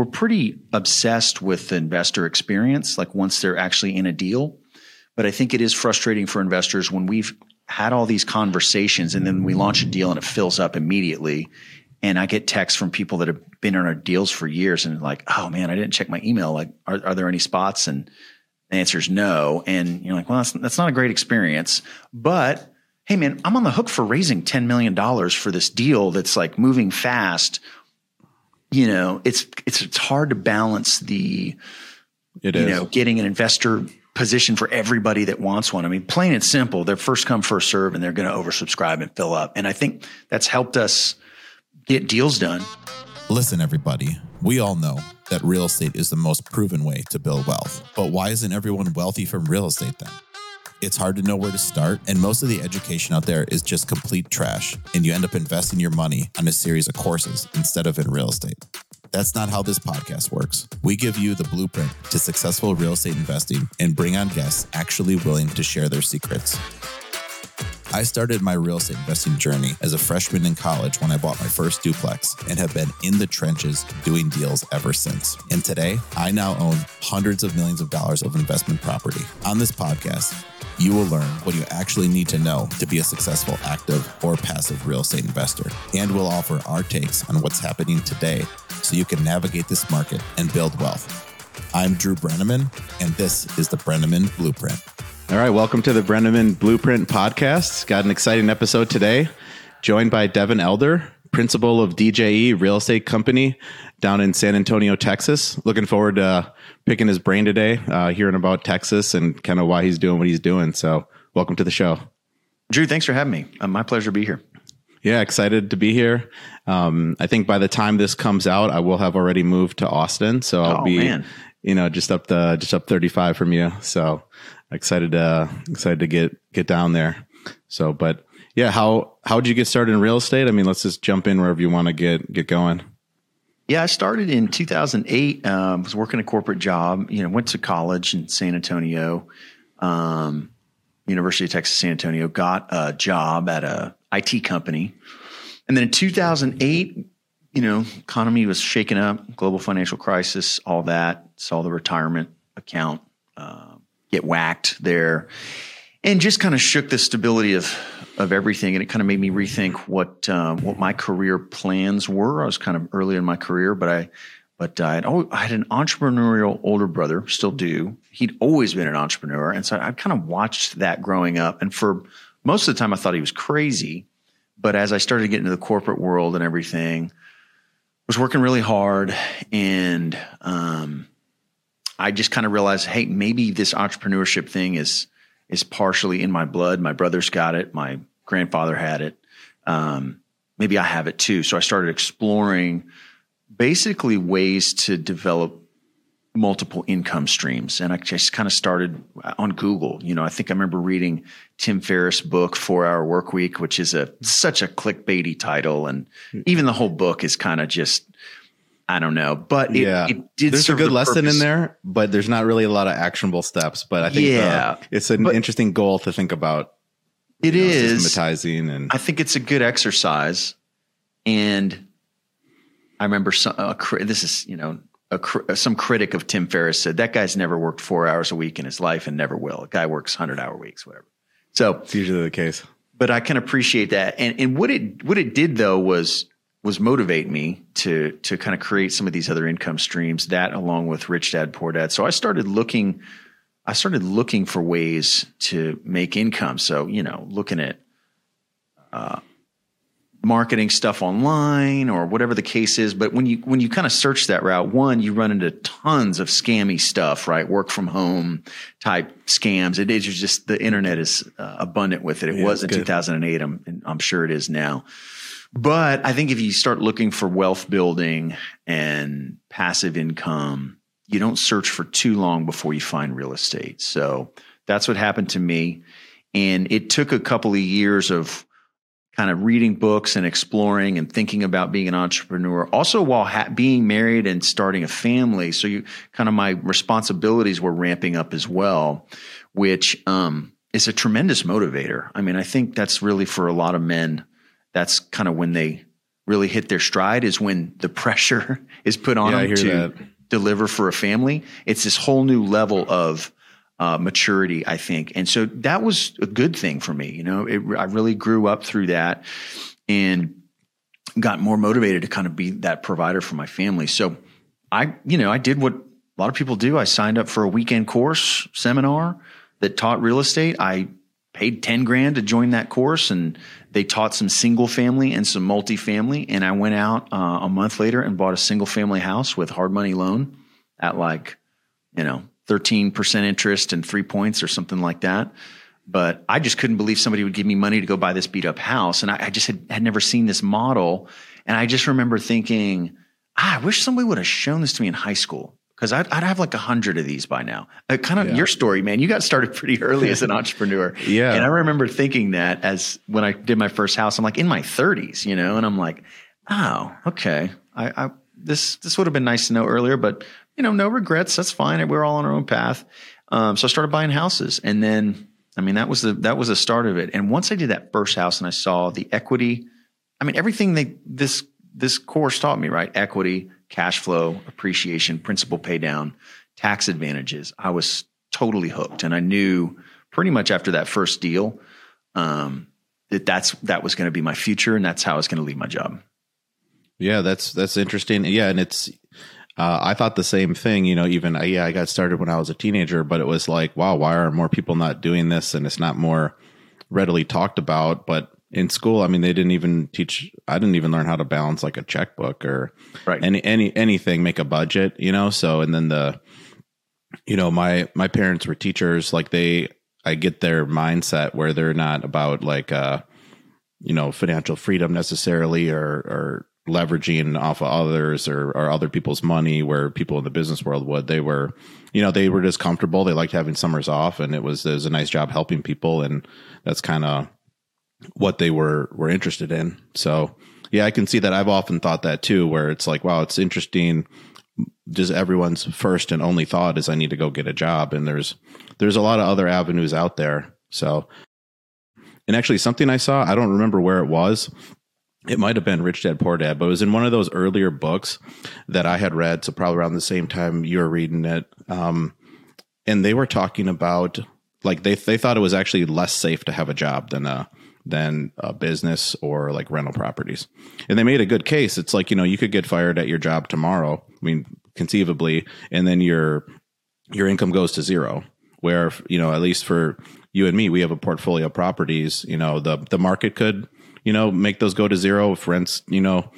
we're pretty obsessed with the investor experience, like once they're actually in a deal. But I think it is frustrating for investors when we've had all these conversations and then we launch a deal and it fills up immediately. And I get texts from people that have been in our deals for years and like, oh man, I didn't check my email. Like, are, are there any spots? And the answer is no. And you're like, well, that's, that's not a great experience. But hey, man, I'm on the hook for raising $10 million for this deal that's like moving fast. You know, it's, it's, it's hard to balance the, It you is. know, getting an investor position for everybody that wants one. I mean, plain and simple, they're first come, first serve, and they're going to oversubscribe and fill up. And I think that's helped us get deals done. Listen, everybody, we all know that real estate is the most proven way to build wealth. But why isn't everyone wealthy from real estate then? It's hard to know where to start, and most of the education out there is just complete trash, and you end up investing your money on a series of courses instead of in real estate. That's not how this podcast works. We give you the blueprint to successful real estate investing and bring on guests actually willing to share their secrets. I started my real estate investing journey as a freshman in college when I bought my first duplex and have been in the trenches doing deals ever since. And today, I now own hundreds of millions of dollars of investment property. On this podcast, you will learn what you actually need to know to be a successful active or passive real estate investor. And we'll offer our takes on what's happening today so you can navigate this market and build wealth. I'm Drew Breneman, and this is the Breneman Blueprint. All right, welcome to the Breneman Blueprint Podcast. Got an exciting episode today. Joined by Devin Elder, principal of DJE Real Estate Company down in San Antonio, Texas. Looking forward to picking his brain today, uh, hearing about Texas and kind of why he's doing what he's doing. So, welcome to the show. Drew, thanks for having me. Uh, my pleasure to be here. Yeah, excited to be here. Um, I think by the time this comes out, I will have already moved to Austin, so I'll Oh, be, man. you know, just up the just up thirty five from you. So excited to excited to get get down there. So, but yeah, how how did you get started in real estate? I mean, let's just jump in wherever you want to get get going. Yeah, I started in 2008. Um, was working a corporate job. You know, went to college in San Antonio, um, University of Texas San Antonio. Got a job at a IT company, and then in 2008, you know, economy was shaking up, global financial crisis, all that. Saw the retirement account uh, get whacked there, and just kind of shook the stability of of everything, and it kind of made me rethink what um, what my career plans were. I was kind of early in my career, but I but I had, oh, I had an entrepreneurial older brother, still do. He'd always been an entrepreneur, and so I kind of watched that growing up. And for most of the time, I thought he was crazy. But as I started to get into the corporate world and everything, was working really hard, and um, I just kind of realized, hey, maybe this entrepreneurship thing is is partially in my blood. My brother's got it. My grandfather had it. Um, maybe I have it too. So I started exploring basically ways to develop multiple income streams. And I just kind of started on Google. You know, I think I remember reading Tim Ferriss' book, Four Hour Work Week, which is a such a clickbaity title. And even the whole book is kind of just, I don't know. But it, yeah, it did there's a good the lesson purpose. in there, but there's not really a lot of actionable steps. But I think uh, Yeah, it's an but- interesting goal to think about. It know, is. systematizing and I think it's a good exercise. And I remember some, a, cri- this is, you know, cri- some critic of Tim Ferriss said that guy's never worked four hours a week in his life and never will. A guy works 100 hour weeks, whatever. So, it's usually the case. but I can appreciate that. And, and what it, what it did though was, was motivate me to, to kind of create some of these other income streams that along with Rich Dad, Poor Dad. So I started looking, I started looking for ways to make income. So, you know, looking at, uh, marketing stuff online or whatever the case is. But when you when you kind of search that route, one, you run into tons of scammy stuff, right? Work from home type scams. It is just the internet is uh, abundant with it. It Yeah, was in good. 2008. I'm I'm sure it is now. But I think if you start looking for wealth building and passive income, you don't search for too long before you find real estate. So that's what happened to me. And it took a couple of years of kind of reading books and exploring and thinking about being an entrepreneur. Also, while ha- being married and starting a family, so you kind of my responsibilities were ramping up as well, which um, is a tremendous motivator. I mean, I think that's really for a lot of men. That's kind of when they really hit their stride is when the pressure is put on Yeah, I them hear to that. Deliver for a family. It's this whole new level of uh, maturity, I think, and so that was a good thing for me. You know, it, I really grew up through that and got more motivated to kind of be that provider for my family. So I, you know, I did what a lot of people do. I signed up for a weekend course seminar that taught real estate. I paid 10 grand to join that course and they taught some single family and some multifamily. And I went out uh, a month later and bought a single family house with hard money loan at like, you know, 13% interest and three points or something like that. But I just couldn't believe somebody would give me money to go buy this beat up house. And I, I just had, had never seen this model. And I just remember thinking, ah, I wish somebody would have shown this to me in high school because I'd, I'd have like a hundred of these by now. Uh, kind of Yeah. your story, man. You got started pretty early as an entrepreneur. Yeah. And I remember thinking that as when I did my first house, I'm like in my 30s, you know, and I'm like, oh, okay. I, I this this would have been nice to know earlier, but you know, no regrets. That's fine. We're all on our own path. Um, so I started buying houses, and then I mean that was the that was the start of it. And once I did that first house, and I saw the equity, I mean everything they this this course taught me, right? Equity, cash flow, appreciation, principal pay down, tax advantages. I was totally hooked, and I knew pretty much after that first deal um, that that's that was going to be my future, and that's how I was going to leave my job. Yeah, that's that's interesting. Yeah, and it's uh, I thought the same thing. You know, even uh, yeah, I got started when I was a teenager, but it was like, wow, why are more people not doing this? And it's not more readily talked about. But in school, I mean, they didn't even teach. I didn't even learn how to balance like a checkbook or Right. any any anything, make a budget. You know, so and then the you know my my parents were teachers. Like they, I get their mindset where they're not about like uh you know financial freedom necessarily or or leveraging off of others or, or other people's money where people in the business world would they were you know they were just comfortable they liked having summers off and it was it was a nice job helping people and that's kind of what they were were interested in. So yeah i can see that. I've often thought that too where it's like wow it's interesting. Just everyone's first and only thought is i need to go get a job. And there's there's a lot of other avenues out there. So and actually something i saw i don't remember where it was. It might have been Rich Dad Poor Dad, but it was in one of those earlier books that I had read. So probably around the same time you were reading it. Um, and they were talking about like they they thought it was actually less safe to have a job than a than a business or like rental properties. And they made a good case. It's like you know you could get fired at your job tomorrow. I mean conceivably, and then your your income goes to zero. Where you know at least for you and me, we have a portfolio of properties. You know the the market could you know make those go to zero if rents you know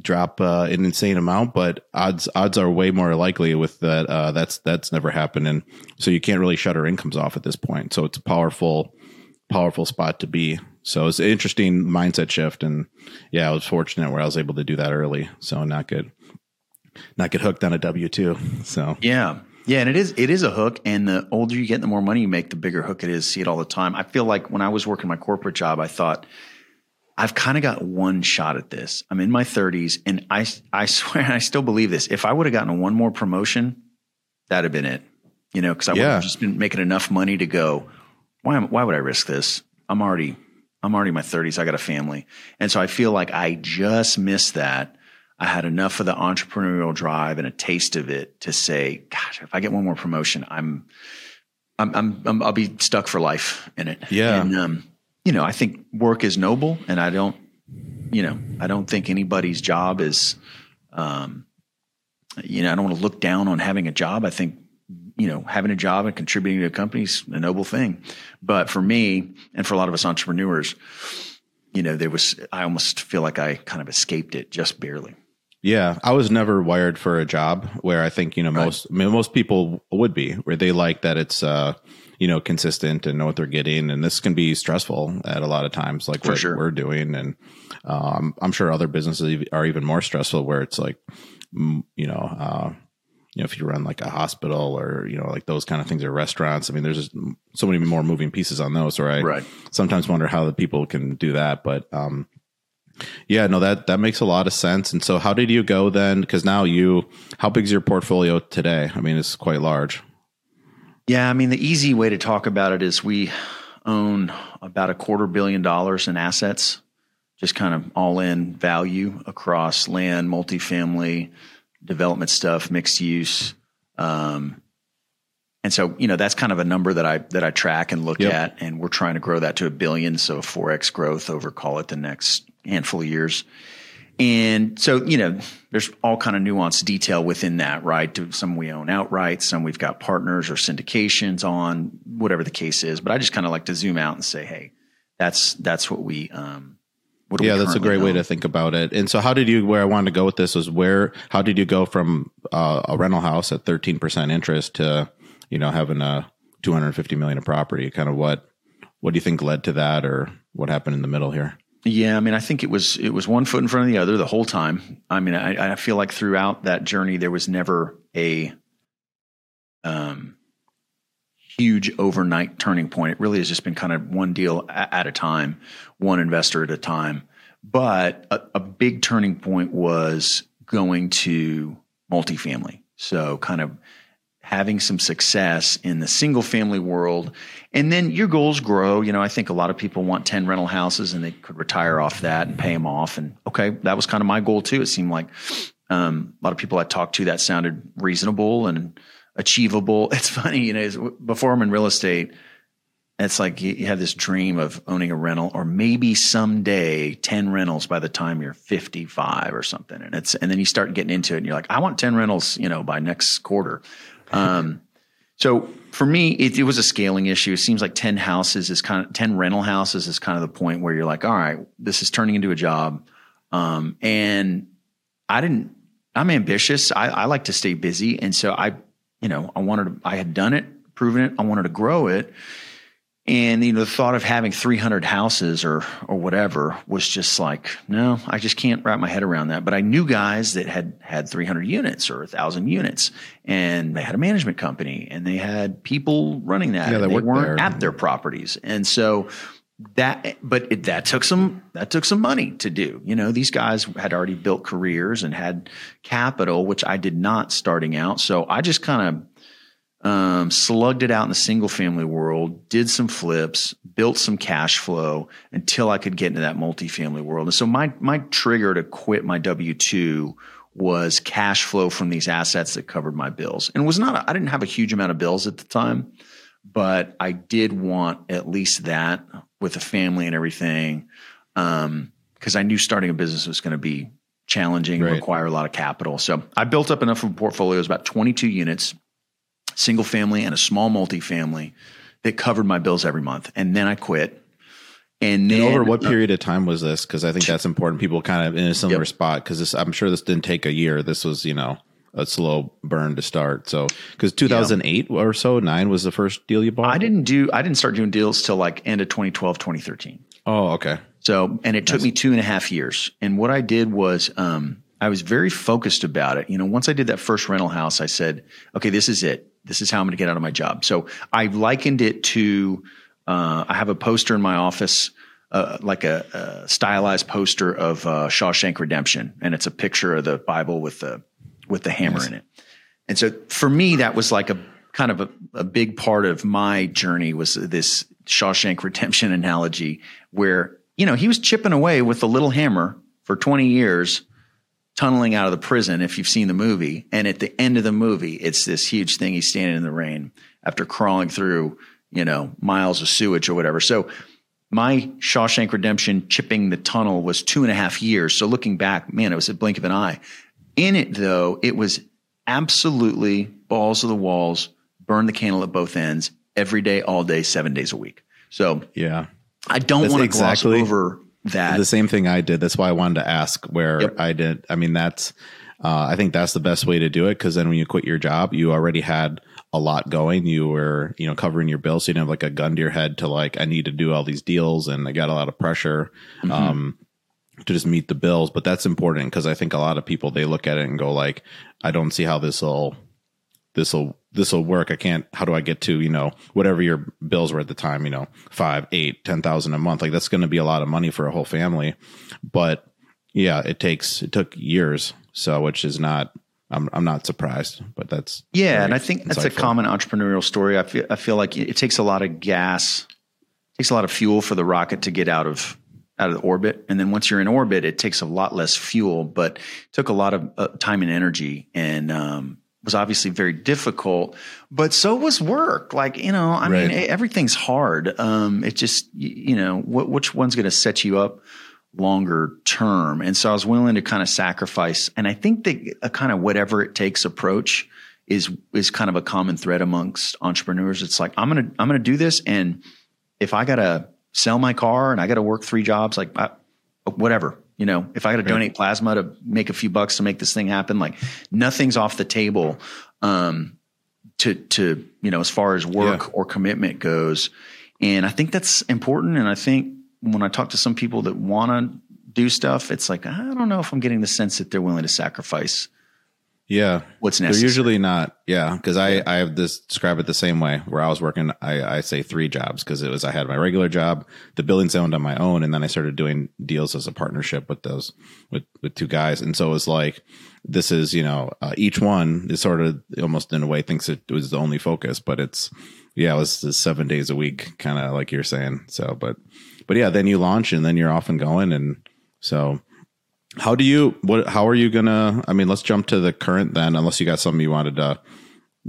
drop uh, an insane amount but odds odds are way more likely with that uh, that's that's never happened and so you can't really shut our incomes off at this point so it's a powerful powerful spot to be so it's an interesting mindset shift and yeah i was fortunate where i was able to do that early so not get not get hooked on a w2 so Yeah. Yeah, and it is it is a hook, and the older you get, the more money you make, the bigger hook it is. See it all the time. I feel like when I was working my corporate job, I thought I've kind of got one shot at this. I'm in my 30s, and I I swear I still believe this. If I would have gotten one more promotion, that'd have been it. You know, because I would have just been making enough money to go. Why am, why would I risk this? I'm already I'm already in my 30s. I got a family, and so I feel like I just missed that. I had enough of the entrepreneurial drive and a taste of it to say, gosh, if I get one more promotion, I'm, I'm, I'm, I'm I'll be stuck for life in it. Yeah. And, um, you know, I think work is noble and I don't, you know, I don't think anybody's job is, um, you know, I don't want to look down on having a job. I think, you know, having a job and contributing to a company is a noble thing. But for me and for a lot of us entrepreneurs, you know, there was, I almost feel like I kind of escaped it just barely. Yeah, I was never wired for a job where I think you know most I mean, most people would be where they like that it's uh you know consistent and know what they're getting, and this can be stressful at a lot of times, like For what sure. we're doing, and um, I'm sure other businesses are even more stressful where it's like mm, you know uh, you know if you run like a hospital or you know like those kind of things or restaurants. I mean, there's just so many more moving pieces on those, where I Right. sometimes wonder how the people can do that, but um yeah, no, that that makes a lot of sense. And so, how did you go then? Because now you, how big's your portfolio today? I mean, it's quite large. Yeah, I mean, the easy way to talk about it is we own about a quarter billion dollars in assets, just kind of all in value across land, multifamily, development stuff, mixed use. Um, and so, you know, that's kind of a number that I that I track and look Yep. at, and we're trying to grow that to a billion, so four x growth over call it the next handful of years. And so, you know, there's all kind of nuanced detail within that, right? Some we own outright, some we've got partners or syndications on, whatever the case is. But I just kind of like to zoom out and say, hey, that's that's what we um, we Yeah, that's a currently great way to think about it. And so, how did you? Where I wanted to go with this was where? How did you go from uh, a rental house at thirteen percent interest to you know having a two hundred fifty million of property? Kind of what? What do you think led to that, or what happened in the middle here? Yeah, I mean, I think it was it was one foot in front of the other the whole time. I mean, I, I feel like throughout that journey there was never a um, huge overnight turning point. It really has just been kind of one deal at a time, one investor at a time. But a, a big turning point was going to multifamily. So kind of having some success in the single family world and then your goals grow you know i think a lot of people want 10 rental houses and they could retire off that and pay them off and okay that was kind of my goal too it seemed like um, a lot of people i talked to that sounded reasonable and achievable it's funny you know before i'm in real estate it's like you, you have this dream of owning a rental or maybe someday 10 rentals by the time you're 55 or something and it's and then you start getting into it and you're like i want 10 rentals you know by next quarter um, so for me, it, it was a scaling issue. It seems like 10 houses is kind of 10 rental houses is kind of the point where you're like, all right, this is turning into a job. Um, and I didn't, I'm ambitious. I, I like to stay busy. And so I, you know, I wanted to, I had done it, proven it. I wanted to grow it. And you know, the thought of having 300 houses or or whatever was just like, no, I just can't wrap my head around that. But I knew guys that had had 300 units or 1,000 units, and they had a management company, and they had people running that. Yeah, and they they weren't there. at their properties, and so that but it, that took some that took some money to do you know these guys had already built careers and had capital which i did not starting out so i just kind of um, slugged it out in the single family world, did some flips, built some cash flow until I could get into that multifamily world. And so my my trigger to quit my W two was cash flow from these assets that covered my bills. And was not I didn't have a huge amount of bills at the time, but I did want at least that with a family and everything. Um, because I knew starting a business was going to be challenging and Right. require a lot of capital. So I built up enough of a portfolio, it was about 22 units single family and a small multifamily that covered my bills every month. And then I quit. And then And over what period of time was this? Because I think that's important. People kind of in a similar Yep. spot because I'm sure this didn't take a year. This was you know a slow burn to start. So because 2008 or so, nine was the first deal you bought. I didn't do I didn't start doing deals till like end of 2012, 2013. Oh, okay. So, and it took me two and a half years. And what I did was, um, I was very focused about it. You know, once I did that first rental house, I said, okay, this is it. This is how I'm going to get out of my job. So I likened it to, uh, I have a poster in my office, uh, like a, a stylized poster of uh, Shawshank Redemption, and it's a picture of the Bible with the with the hammer in it. And so for me, that was like a kind of a, a big part of my journey was this Shawshank Redemption analogy where, you know, he was chipping away with the little hammer for 20 years, tunneling out of the prison, if you've seen the movie. And at the end of the movie, it's this huge thing. He's standing in the rain after crawling through, you know, miles of sewage or whatever. So my Shawshank Redemption chipping the tunnel was two and a half years. So looking back, man, it was a blink of an eye. In it, though, it was absolutely balls to the walls, burn the candle at both ends every day, all day, seven days a week. So Yeah. I don't want to exactly gloss over that. the same thing I did. That's why I wanted to ask where Yep. I did. I mean, that's, uh, I think that's the best way to do it. Cause then when you quit your job, you already had a lot going. You were, you know, covering your bills. So you didn't have like a gun to your head to like, I need to do all these deals and I got a lot of pressure. Um, to just meet the bills, but that's important because I think a lot of people they look at it and go like, I don't see how this will this will this will work. I can't. How do I get to you know whatever your bills were at the time? You know, five, eight, ten thousand a month. Like that's going to be a lot of money for a whole family. But yeah, it takes it took years. So which is not. I'm I'm not surprised. But that's Yeah, and I think that's a common entrepreneurial story. I feel I feel like it takes a lot of gas, takes a lot of fuel for the rocket to get out of out of the orbit. And then once you're in orbit, it takes a lot less fuel, but took a lot of uh, time and energy and, um, was obviously very difficult, but so was work. Like, you know, I Right. mean, everything's hard. Um, it just, you know, what, which one's going to set you up longer term? And so I was willing to kind of sacrifice. And I think that a kind of whatever it takes approach is, is kind of a common thread amongst entrepreneurs. It's like, I'm going to, I'm going to do this. And if I got to sell my car and I got to work three jobs, like I, whatever, you know, if I got to donate plasma to make a few bucks to make this thing happen, like nothing's off the table. Um, to, to, you know, as far as work Yeah. or commitment goes. And I think that's important. And I think when I talk to some people that want to do stuff, it's like, I don't know if I'm getting the sense that they're willing to sacrifice Yeah. what's necessary. They're usually not. Yeah. Cause I, I have this describe it the same way where I was working, I, I say three jobs because it was, I had my regular job, the buildings I owned on my own. And then I started doing deals as a partnership with those, with, with two guys. And so it was like, this is, you know, uh, each one is sort of almost in a way thinks it was the only focus, but it's, yeah, it was just seven days a week, kind of like you're saying. So, but, but yeah, then you launch and then you're off and going. And so, how do you what how are you gonna i mean let's jump to the current then unless you got something you wanted to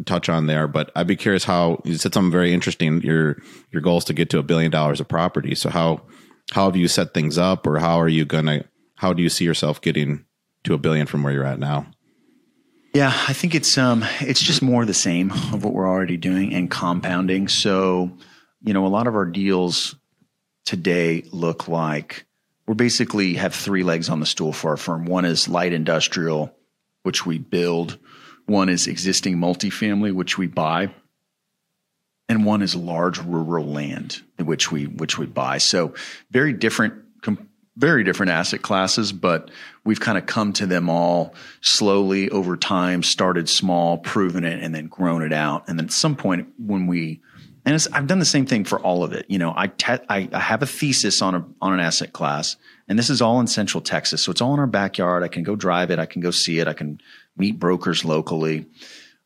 touch on there but i'd be curious how you said something very interesting your your goal is to get to a billion dollars of property so how how have you set things up or how are you gonna how do you see yourself getting to a billion from where you're at now Yeah, I think it's um it's just more the same of what we're already doing and compounding. So, you know, a lot of our deals today look like we're basically have three legs on the stool for our firm. One is light industrial, which we build. One is existing multifamily, which we buy. And one is large rural land, which we which we buy. So very different com- very different asset classes, but we've kind of come to them all slowly over time, started small, proven it, and then grown it out. And then at some point when we, and it's, I've done the same thing for all of it. You know, I, te- I, I have a thesis on a, on an asset class and this is all in central Texas. So it's all in our backyard. I can go drive it. I can go see it. I can meet brokers locally.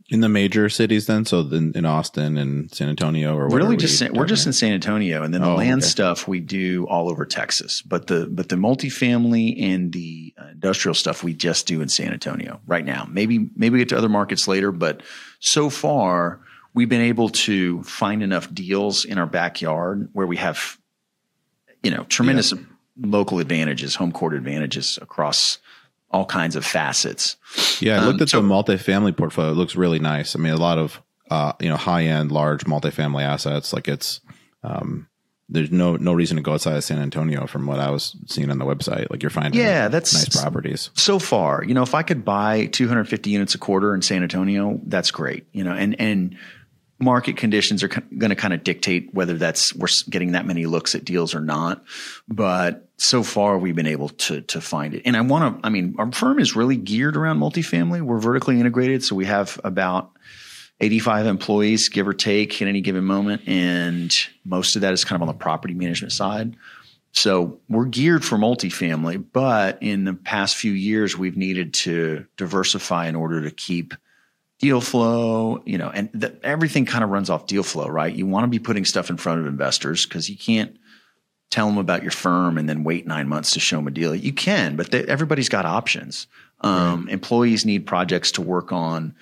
in the major cities then so in, in austin and san antonio or really just San- we're just in San Antonio, and then the Oh, land okay. stuff we do all over Texas. But the but the multifamily and the uh, industrial stuff we just do in San Antonio right now. Maybe maybe get to other markets later, but so far we've been able to find enough deals in our backyard where we have you know tremendous local advantages, home court advantages across all kinds of facets. Yeah, I looked Um, at so- the multifamily portfolio. It looks really nice. I mean, a lot of uh, you know high end, large multifamily assets. Like it's um, there's no no reason to go outside of San Antonio from what I was seeing on the website. Like you're finding Yeah, that's- nice properties. so far, you know, if I could buy 250 units a quarter in San Antonio, that's great. You know, and and market conditions are going to kind of dictate whether that's we're getting that many looks at deals or not. But so far, we've been able to to find it. And I want to. I mean, our firm is really geared around multifamily. We're vertically integrated, so we have about 85 employees, give or take, at any given moment, and most of that is kind of on the property management side. So we're geared for multifamily, but in the past few years, we've needed to diversify in order to keep deal flow, you know, and the, everything kind of runs off deal flow, right? You want to be putting stuff in front of investors because you can't tell them about your firm and then wait nine months to show them a deal. You can, but they, everybody's got options. Um, Employees need projects to work on.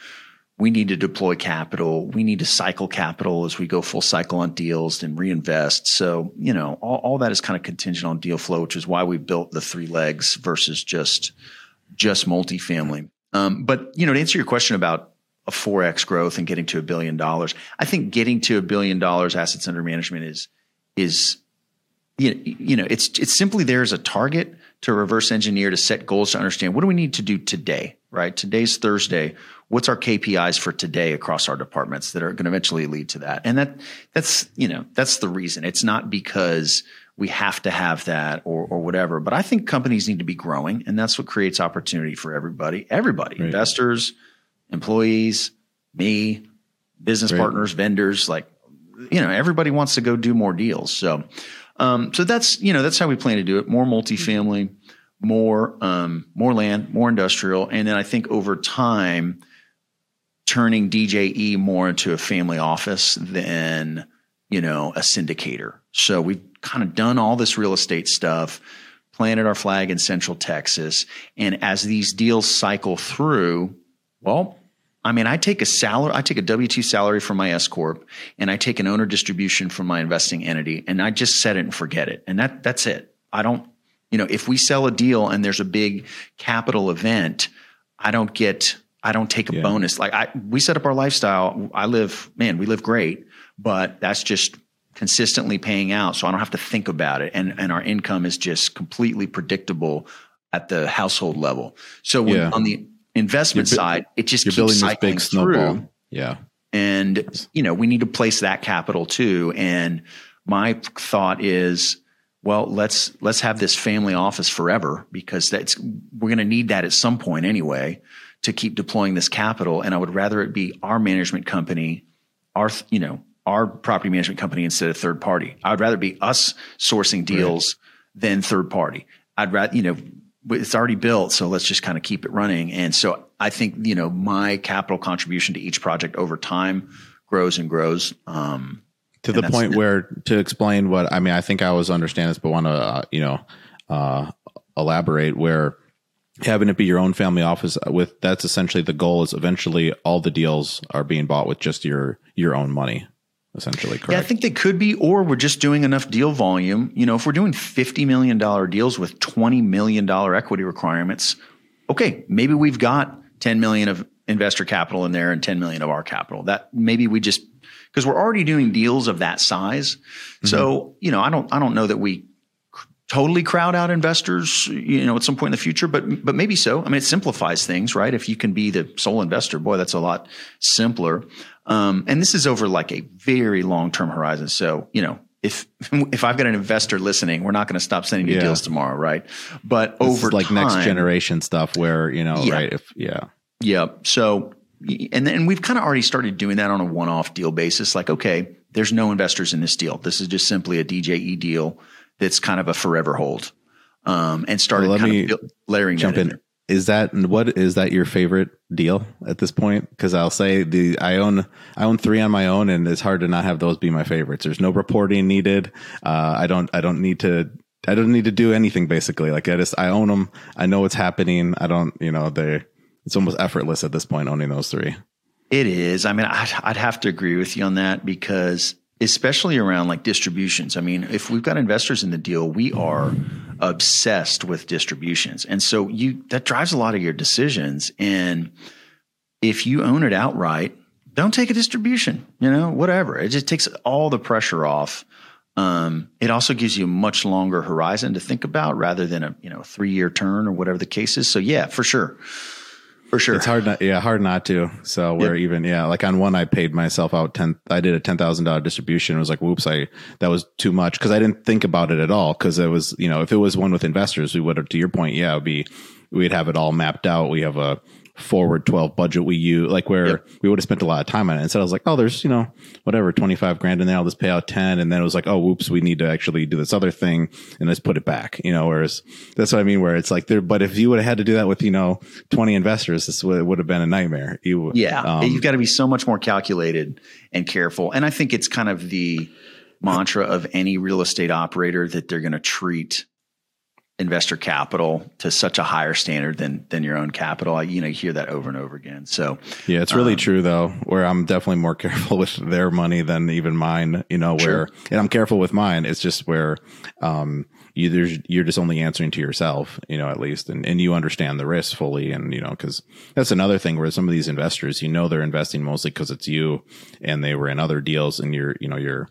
We need to deploy capital. We need to cycle capital as we go full cycle on deals and reinvest. So, you know, all, all that is kind of contingent on deal flow, which is why we built the three legs versus just just multifamily. Um, but you know, to answer your question about a four x growth and getting to a billion dollars, I think getting to a billion dollars assets under management is is you know, you know it's it's simply there as a target to reverse engineer to set goals to understand what do we need to do today right? Today's thursday. What's our kpis for today across our departments that are going to eventually lead to that? And that that's you know that's the reason. It's not because we have to have that or or whatever but i think companies need to be growing and that's what creates opportunity for everybody everybody investors employees me business Right. partners vendors like you know everybody wants to go do more deals so um, so that's you know that's how we plan to do it more multifamily more um, more land more industrial and then i think over time turning dje more into a family office than you know a syndicator So we've kind of done all this real estate stuff, planted our flag in Central Texas. And as these deals cycle through, well, I mean, I take a salary, I take a W 2 salary from my S Corp and I take an owner distribution from my investing entity and I just set it and forget it. And that, that's it. I don't, you know, if we sell a deal and there's a big capital event, I don't get, I don't take a yeah. bonus. Like I, we set up our lifestyle. I live, man, we live great, but that's just consistently paying out. So I don't have to think about it. And, and our income is just completely predictable at the household level. So when, yeah. on the investment bu- side, it just keeps building cycling big snowball. through. Yeah. And, you know, we need to place that capital too. And my thought is, well, let's, let's have this family office forever because that's, we're going to need that at some point anyway to keep deploying this capital. And I would rather it be our management company, our, you know, our property management company instead of third party. I would rather be us sourcing deals right. than third party. I'd rather, you know, it's already built, so let's just kind of keep it running. And so I think you know my capital contribution to each project over time grows and grows. Um, to the point where to explain what I mean, I think I always understand this, but want to uh, you know uh, elaborate where having it be your own family office with that's essentially the goal is eventually all the deals are being bought with just your your own money essentially correct yeah i think they could be or we're just doing enough deal volume. You know if we're doing 50 million dollar deals with 20 million dollar equity requirements okay maybe we've got 10 million of investor capital in there and 10 million of our capital. That maybe we just because we're already doing deals of that size. Mm-hmm. so you know i don't i don't know that we totally crowd out investors, you know, at some point in the future, but but maybe so. I mean, it simplifies things, right? If you can be the sole investor, boy, that's a lot simpler. Um, and this is over like a very long term horizon. So, you know, if if I've got an investor listening, we're not going to stop sending you yeah. deals tomorrow, right? But this over like time, next generation stuff, where you know, yeah. right? If yeah, yeah. So, and then we've kind of already started doing that on a one off deal basis. Like, okay, there's no investors in this deal. This is just simply a DJE deal that's kind of a forever hold. Um, and started well, kind of layering jump in. in is that what is that your favorite deal at this point? Because I'll say the I own I own three on my own, and it's hard to not have those be my favorites. There's no reporting needed. Uh, I don't I don't need to I don't need to do anything basically. Like I just I own them. I know what's happening. I don't you know they it's almost effortless at this point owning those three. It is. I mean, I'd, I'd have to agree with you on that because especially around like distributions. I mean, if we've got investors in the deal, we are obsessed with distributions. And so you that drives a lot of your decisions and if you own it outright, don't take a distribution, you know, whatever. It just takes all the pressure off. Um, it also gives you a much longer horizon to think about rather than a, you know, three year turn or whatever the case is. So yeah, for sure for sure. It's hard not, yeah, hard not to. So we're yep. even, yeah, like on one, I paid myself out 10, I did a $10,000 distribution. It was like, whoops, I, that was too much. Cause I didn't think about it at all. Cause it was, you know, if it was one with investors, we would have, to your point, yeah, it would be, we'd have it all mapped out. We have a, forward 12 budget we use, like where yep. we would have spent a lot of time on it. Instead, so I was like, oh, there's, you know, whatever, 25 grand in there. I'll just pay out 10. And then it was like, oh, whoops, we need to actually do this other thing and let's put it back, you know, whereas that's what I mean, where it's like there, but if you would have had to do that with, you know, 20 investors, this would, would have been a nightmare. You, yeah. Um, you've got to be so much more calculated and careful. And I think it's kind of the mantra of any real estate operator that they're going to treat investor capital to such a higher standard than than your own capital. I, you know, you hear that over and over again. So yeah, it's really um, true though. Where I'm definitely more careful with their money than even mine. You know, where sure. and I'm careful with mine. It's just where um, you there's you're just only answering to yourself. You know, at least, and and you understand the risk fully. And you know, because that's another thing where some of these investors, you know, they're investing mostly because it's you, and they were in other deals, and you're you know you're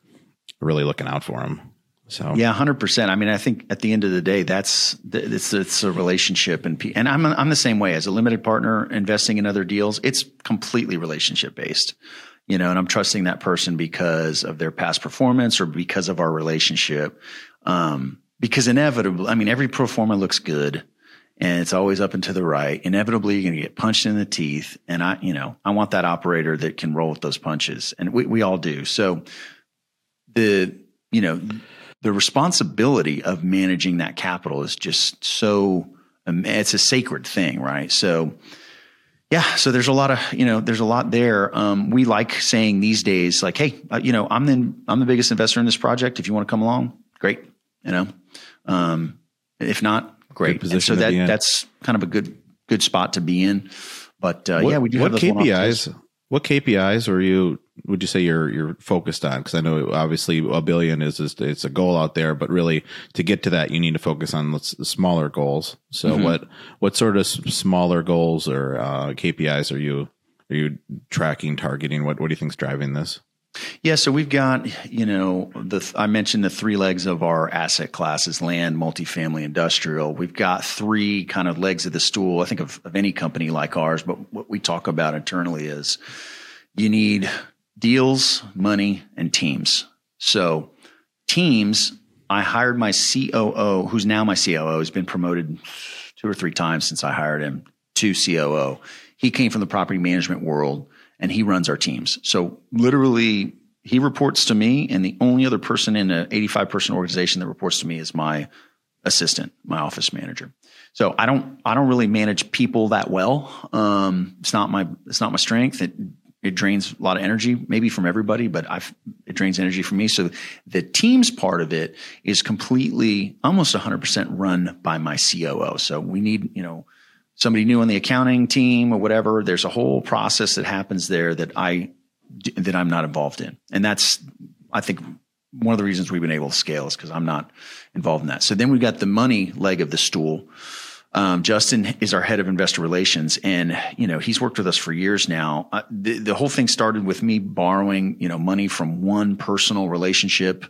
really looking out for them. So yeah, hundred percent. I mean, I think at the end of the day, that's it's it's a relationship, and and I'm I'm the same way as a limited partner investing in other deals. It's completely relationship based, you know, and I'm trusting that person because of their past performance or because of our relationship. Um, because inevitably, I mean, every pro forma looks good, and it's always up and to the right. Inevitably, you're going to get punched in the teeth, and I, you know, I want that operator that can roll with those punches, and we we all do. So the you know the responsibility of managing that capital is just so um, it's a sacred thing, right? So Yeah, so there's a lot of you know there's a lot there. Um, we like saying these days, like, hey, uh, you know, I'm the I'm the biggest investor in this project. If you want to come along, great. You know, um, if not, great. position so that that's kind of a good good spot to be in. But uh, What- yeah, we do What have those. KPIs? What KPIs are you? Would you say you're you're focused on? Because I know obviously a billion is just, it's a goal out there, but really to get to that, you need to focus on smaller goals. So Mm-hmm. what what sort of smaller goals or uh, KPIs are you are you tracking, targeting? What what do you think's driving this? Yeah, so we've got, you know, the I mentioned the three legs of our asset classes: land, multifamily, industrial. We've got three kind of legs of the stool. I think of, of any company like ours, but what we talk about internally is you need deals, money, and teams. So teams, I hired my COO, who's now my COO, has been promoted two or three times since I hired him to COO. He came from the property management world and he runs our teams. So literally, he reports to me, and the only other person in an 85 person organization that reports to me is my assistant, my office manager. So I don't I don't really manage people that well. Um, it's not my it's not my strength. It it drains a lot of energy, maybe from everybody, but I've it drains energy from me. So the teams part of it is completely almost 100% run by my COO. So we need you know somebody new on the accounting team or whatever. There's a whole process that happens there that I that I'm not involved in, and that's I think one of the reasons we've been able to scale is because I'm not involved in that. So then we've got the money leg of the stool. Um, Justin is our head of investor relations, and you know he's worked with us for years now. Uh, the, the whole thing started with me borrowing you know money from one personal relationship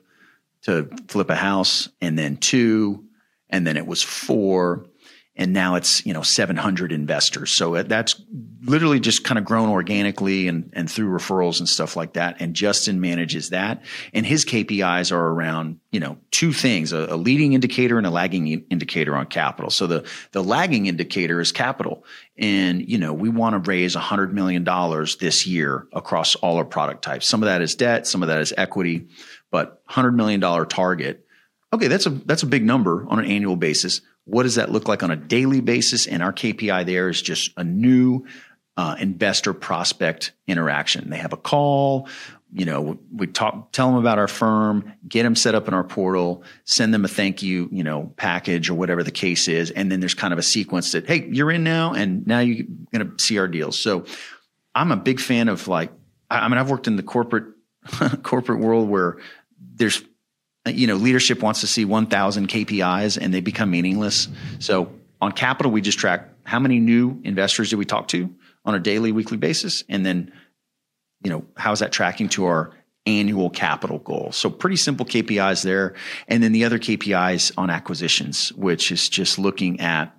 to flip a house, and then two, and then it was four, and now it's you know 700 investors. So uh, that's literally just kind of grown organically and and through referrals and stuff like that. And Justin manages that, and his KPIs are around you know two things: a, a leading indicator and a lagging indicator on capital. So the the lagging indicator is capital, and you know we want to raise 100 million dollars this year across all our product types. Some of that is debt, some of that is equity, but 100 million dollar target okay, that's a that's a big number on an annual basis. What does that look like on a daily basis? And our KPI there is just a new uh, investor prospect interaction. They have a call. You know, we talk, tell them about our firm, get them set up in our portal, send them a thank you, you know, package or whatever the case is, and then there's kind of a sequence that hey, you're in now, and now you're going to see our deals. So, I'm a big fan of like, I I mean, I've worked in the corporate corporate world where there's you know, leadership wants to see 1,000 KPIs and they become meaningless. So on capital, we just track how many new investors do we talk to on a daily, weekly basis, and then, you know, how is that tracking to our annual capital goal? So pretty simple KPIs there, and then the other KPIs on acquisitions, which is just looking at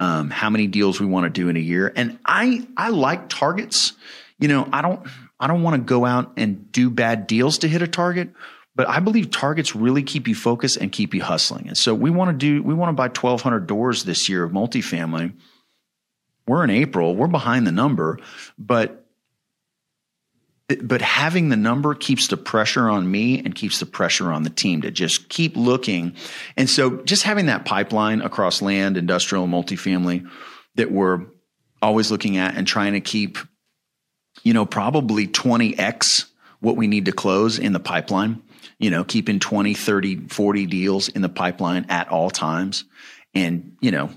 um, how many deals we want to do in a year. And I I like targets. You know, I don't I don't want to go out and do bad deals to hit a target, but I believe targets really keep you focused and keep you hustling. And so we want to do we want to buy 1200 doors this year of multifamily. We're in April, we're behind the number, but but having the number keeps the pressure on me and keeps the pressure on the team to just keep looking. And so just having that pipeline across land, industrial, multifamily that we're always looking at and trying to keep, you know, probably 20x what we need to close in the pipeline, you know, keeping 20, 30, 40 deals in the pipeline at all times. And, you know,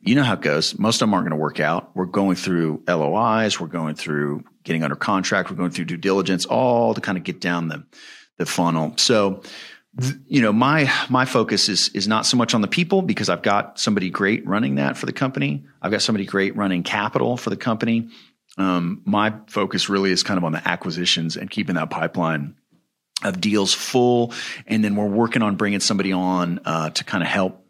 you know how it goes. Most of them aren't going to work out. We're going through LOIs. We're going through getting under contract. We're going through due diligence, all to kind of get down the, the funnel. So, you know, my, my focus is, is not so much on the people because I've got somebody great running that for the company. I've got somebody great running capital for the company. Um, my focus really is kind of on the acquisitions and keeping that pipeline of deals full. And then we're working on bringing somebody on uh, to kind of help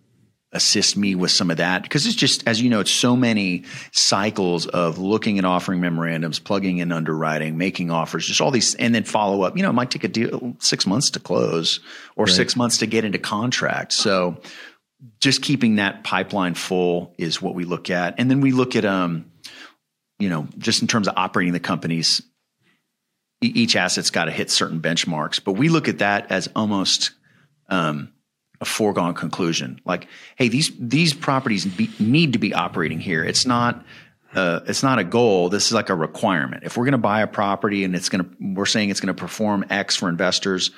assist me with some of that. Because it's just as you know it's so many cycles of looking at offering memorandums plugging in underwriting making offers just all these and then follow up. You know it might take a deal six months to close or six months to get into contract. So just keeping that pipeline full is what we look at. And then we look at um you know just in terms of operating the companies each asset's got to hit certain benchmarks but we look at that as almost um a foregone conclusion. Like, hey, these these properties be, need to be operating here. It's not uh, it's not a goal. This is like a requirement. If we're going to buy a property and it's going to, we're saying it's going to perform X for investors,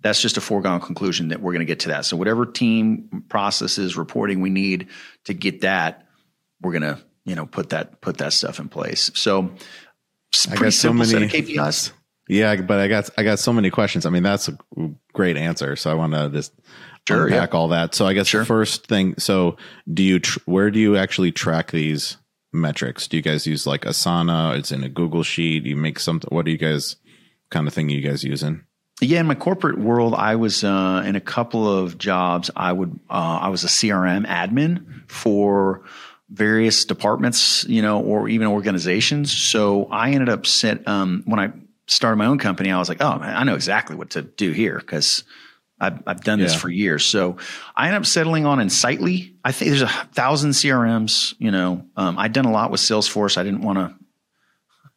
that's just a foregone conclusion that we're going to get to that. So whatever team processes reporting we need to get that, we're going to you know put that put that stuff in place. So it's I pretty got so simple set many- of KPIs. Yeah, but I got I got so many questions. I mean, that's a great answer. So I want to just Sure, unpack all that. So I guess Sure. the first thing. So do you tr- where do you actually track these metrics? Do you guys use like Asana? It's in a Google sheet. You make something. What do you guys kind of thing you guys using? Yeah, in my corporate world, I was uh, in a couple of jobs. I would uh, I was a CRM admin for various departments, you know, or even organizations. So I ended up set um, when I started my own company. I was like, oh man, I know exactly what to do here because I've, I've done this Yeah. for years. So I ended up settling on Insightly. I think there's a thousand CRMs. You know, um, I'd done a lot with Salesforce. I didn't want to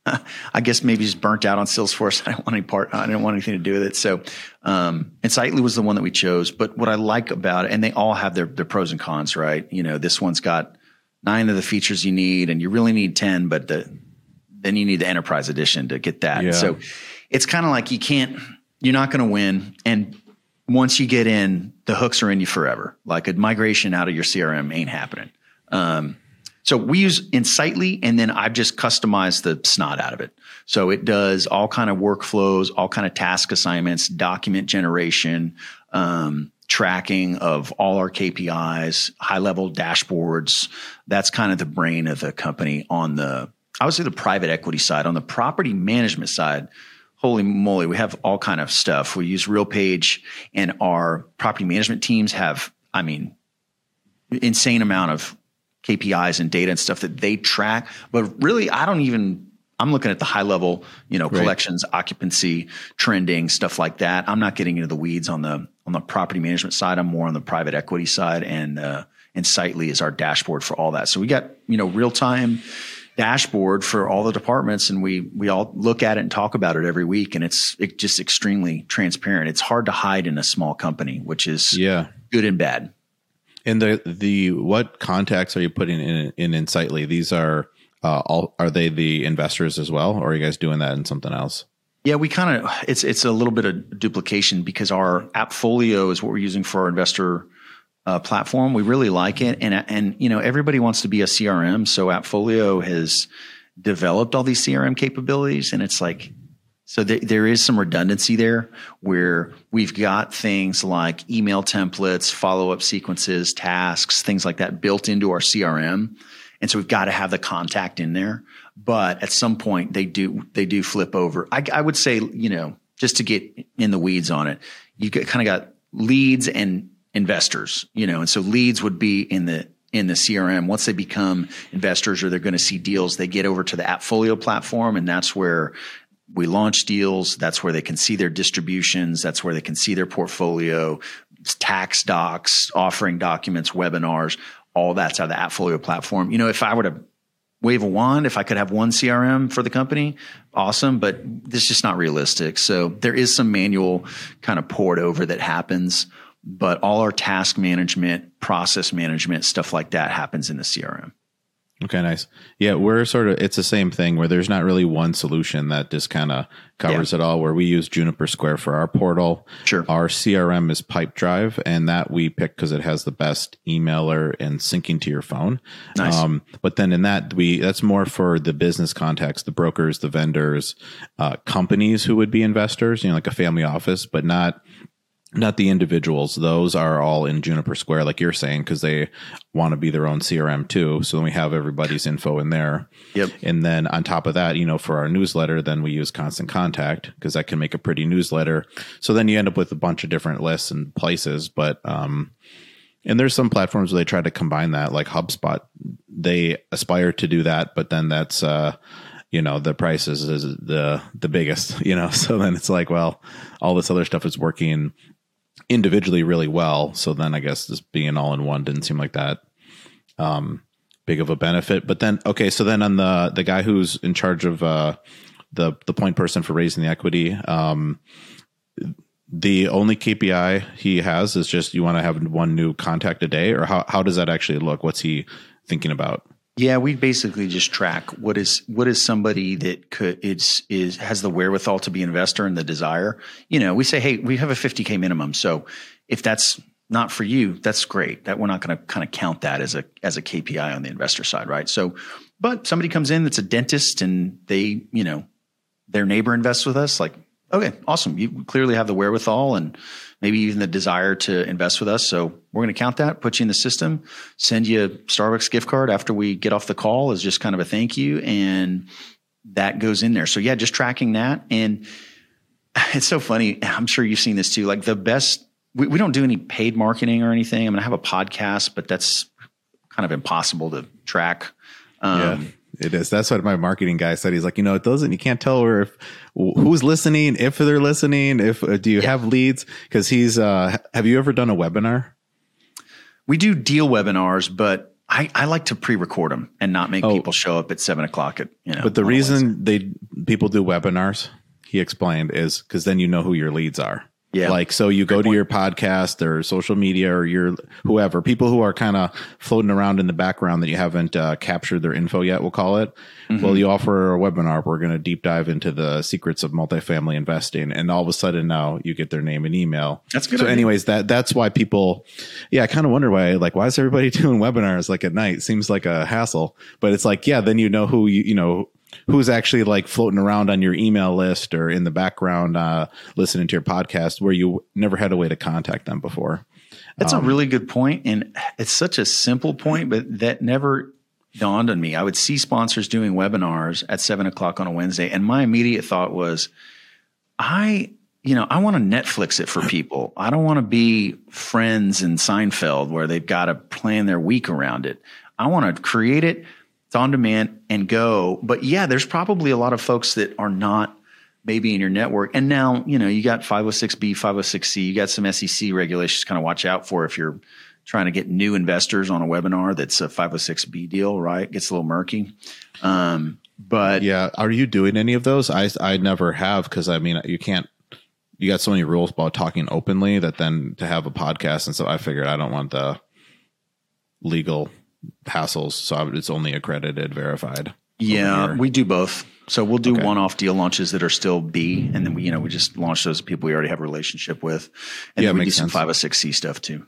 I guess maybe just burnt out on Salesforce. I didn't want any part. I didn't want anything to do with it. So, um, Insightly was the one that we chose. But what I like about it, and they all have their their pros and cons, right? You know, this one's got nine of the features you need, and you really need ten, but the then you need the enterprise edition to get that. Yeah. So, it's kind of like you can't. You're not going to win, and once you get in, the hooks are in you forever. Like a migration out of your CRM ain't happening. Um, so we use Insightly, and then I've just customized the snot out of it. So it does all kind of workflows, all kind of task assignments, document generation, um, tracking of all our KPIs, high level dashboards. That's kind of the brain of the company on the, I would say the private equity side. On the property management side, holy moly, we have all kind of stuff. We use RealPage, and our property management teams have, I mean, insane amount of KPIs and data and stuff that they track. But really, I don't even. I'm looking at the high level, you know, Right. collections, occupancy, trending, stuff like that. I'm not getting into the weeds on the on the property management side. I'm more on the private equity side, and uh, Insightly is our dashboard for all that. So we got you know real time dashboard for all the departments, and we we all look at it and talk about it every week, and it's it just extremely transparent. It's hard to hide in a small company, which is Yeah. good and bad. And the the what contacts are you putting in in Insightly? These are uh, all are they the investors as well, or are you guys doing that in something else? Yeah, we kind of it's it's a little bit of duplication because our Appfolio is what we're using for our investor uh, platform. We really like it, and and you know everybody wants to be a CRM, so Appfolio has developed all these CRM capabilities, and it's like so there, there is some redundancy there where we've got things like email templates, follow up sequences, tasks, things like that built into our CRM. And so we've got to have the contact in there. But at some point they do, they do flip over. I, I would say, you know, just to get in the weeds on it, you kind of got leads and investors, you know, and so leads would be in the, in the CRM. Once they become investors or they're going to see deals, they get over to the Appfolio platform. And that's where we launch deals. That's where they can see their distributions. That's where they can see their portfolio, tax docs, offering documents, webinars, all that's out of the Appfolio platform. You know, if I were to wave a wand, if I could have one CRM for the company, awesome, but this is just not realistic. So there is some manual kind of poured over that happens, but all our task management, process management, stuff like that happens in the CRM. Okay, nice. Yeah, we're sort of it's the same thing where there's not really one solution that just kind of covers it all. Where we use Juniper Square for our portal. Sure. Our CRM is Pipedrive, and that we pick because it has the best emailer and syncing to your phone. Nice. Um, but then in that we that's more for the business context, the brokers, the vendors, uh, companies who would be investors, you know, like a family office, but not not the individuals. Those are all in Juniper Square, like you're saying, because they want to be their own CRM too. So then we have everybody's info in there. Yep. And then on top of that, you know, for our newsletter, then we use Constant Contact because that can make a pretty newsletter. So then you end up with a bunch of different lists and places. But um, and there's some platforms where they try to combine that, like HubSpot. They aspire to do that, but then that's uh, you know, the price is, is the the biggest, you know. So then it's like, well, all this other stuff is working individually really well. So then I guess this being all in one didn't seem like that um big of a benefit. But then okay, so then on the the guy who's in charge of uh the the point person for raising the equity, um the only KPI he has is just you want to have one new contact a day, or how how does that actually look? What's he thinking about? Yeah, we basically just track what is what is somebody that could it's is has the wherewithal to be an investor and the desire. You know, we say, hey, we have a 50k minimum, so if that's not for you, that's great. That we're not going to kind of count that as a as a KPI on the investor side, right? So, but somebody comes in that's a dentist and they, you know, their neighbor invests with us, like, okay, awesome. You clearly have the wherewithal and maybe even the desire to invest with us. So we're going to count that, put you in the system, send you a Starbucks gift card after we get off the call as just kind of a thank you. And that goes in there. So yeah, just tracking that. And it's so funny. I'm sure you've seen this too. Like the best, we, we don't do any paid marketing or anything. I mean, I have a podcast, but that's kind of impossible to track. Um, yeah. It is. That's what my marketing guy said. He's like, you know, it doesn't. You can't tell where if who's listening, if they're listening, if uh, do you yeah. have leads? Because he's. uh Have you ever done a webinar? We do deal webinars, but I, I like to pre-record them and not make oh. people show up at seven o'clock at you know. But the reason they people do webinars, he explained, is because then you know who your leads are. Yeah. Like, so you go to your podcast or social media or your whoever, people who are kind of floating around in the background that you haven't uh, captured their info yet, we'll call it. Mm-hmm. Well, you offer a webinar. We're going to deep dive into the secrets of multifamily investing. And all of a sudden now you get their name and email. That's good. So, idea. anyways, that, that's why people, yeah, I kind of wonder why, like, why is everybody doing webinars like at night? Seems like a hassle, but it's like, yeah, then you know who you, you know, who's actually like floating around on your email list or in the background uh, listening to your podcast where you never had a way to contact them before. That's um, a really good point, and it's such a simple point, but that never dawned on me. I would see sponsors doing webinars at seven o'clock on a Wednesday, and my immediate thought was, I you know, I want to Netflix it for people. I don't want to be Friends and Seinfeld where they've got to plan their week around it. I want to create it, it's on demand and go. But yeah, there's probably a lot of folks that are not maybe in your network. And now, you know, you got 506B, 506C, you got some SEC regulations kind of watch out for if you're trying to get new investors on a webinar that's a 506B deal, right? Gets a little murky. Um, but yeah, are you doing any of those? I, I never have because I mean, you can't, you got so many rules about talking openly that then to have a podcast and so I figured I don't want the legal hassles. So it's only accredited, verified. Yeah, we do both. So we'll do okay. one-off deal launches that are still B, and then we, you know, we just launch those people we already have a relationship with, and yeah, then we do some five or six C stuff too.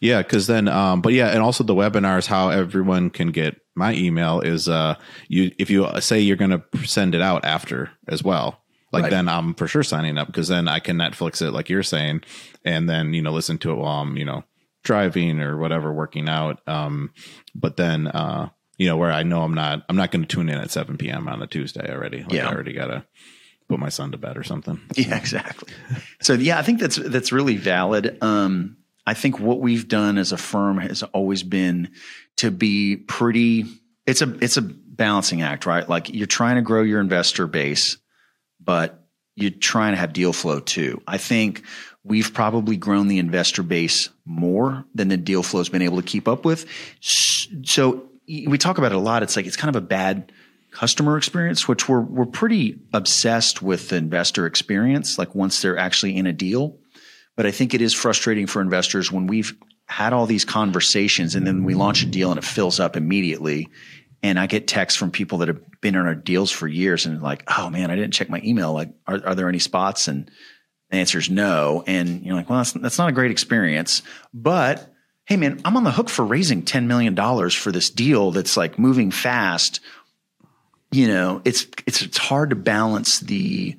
Yeah, because then, um, but yeah, and also the webinars, how everyone can get my email is, uh, you if you say you're going to send it out after as well, like right. then I'm for sure signing up because then I can Netflix it like you're saying, and then you know listen to it while I'm you know driving or whatever, working out. Um, but then, uh, you know, where I know I'm not, I'm not going to tune in at 7 p.m. on a Tuesday already. Like yeah. I already got to put my son to bed or something. Yeah, exactly. so yeah, I think that's, that's really valid. Um, I think what we've done as a firm has always been to be pretty, it's a, it's a balancing act, right? Like you're trying to grow your investor base, but you're trying to have deal flow too. I think we've probably grown the investor base more than the deal flow has been able to keep up with. So we talk about it a lot. It's like it's kind of a bad customer experience, which we're we're pretty obsessed with the investor experience. Like once they're actually in a deal, but I think it is frustrating for investors when we've had all these conversations and then we launch a deal and it fills up immediately. And I get texts from people that have been in our deals for years and like, oh man, I didn't check my email. Like, are, are there any spots? And the answer is no. And you're like, well, that's, that's not a great experience. But hey, man, I'm on the hook for raising $10 million for this deal that's like moving fast. You know, it's, it's, it's hard to balance the,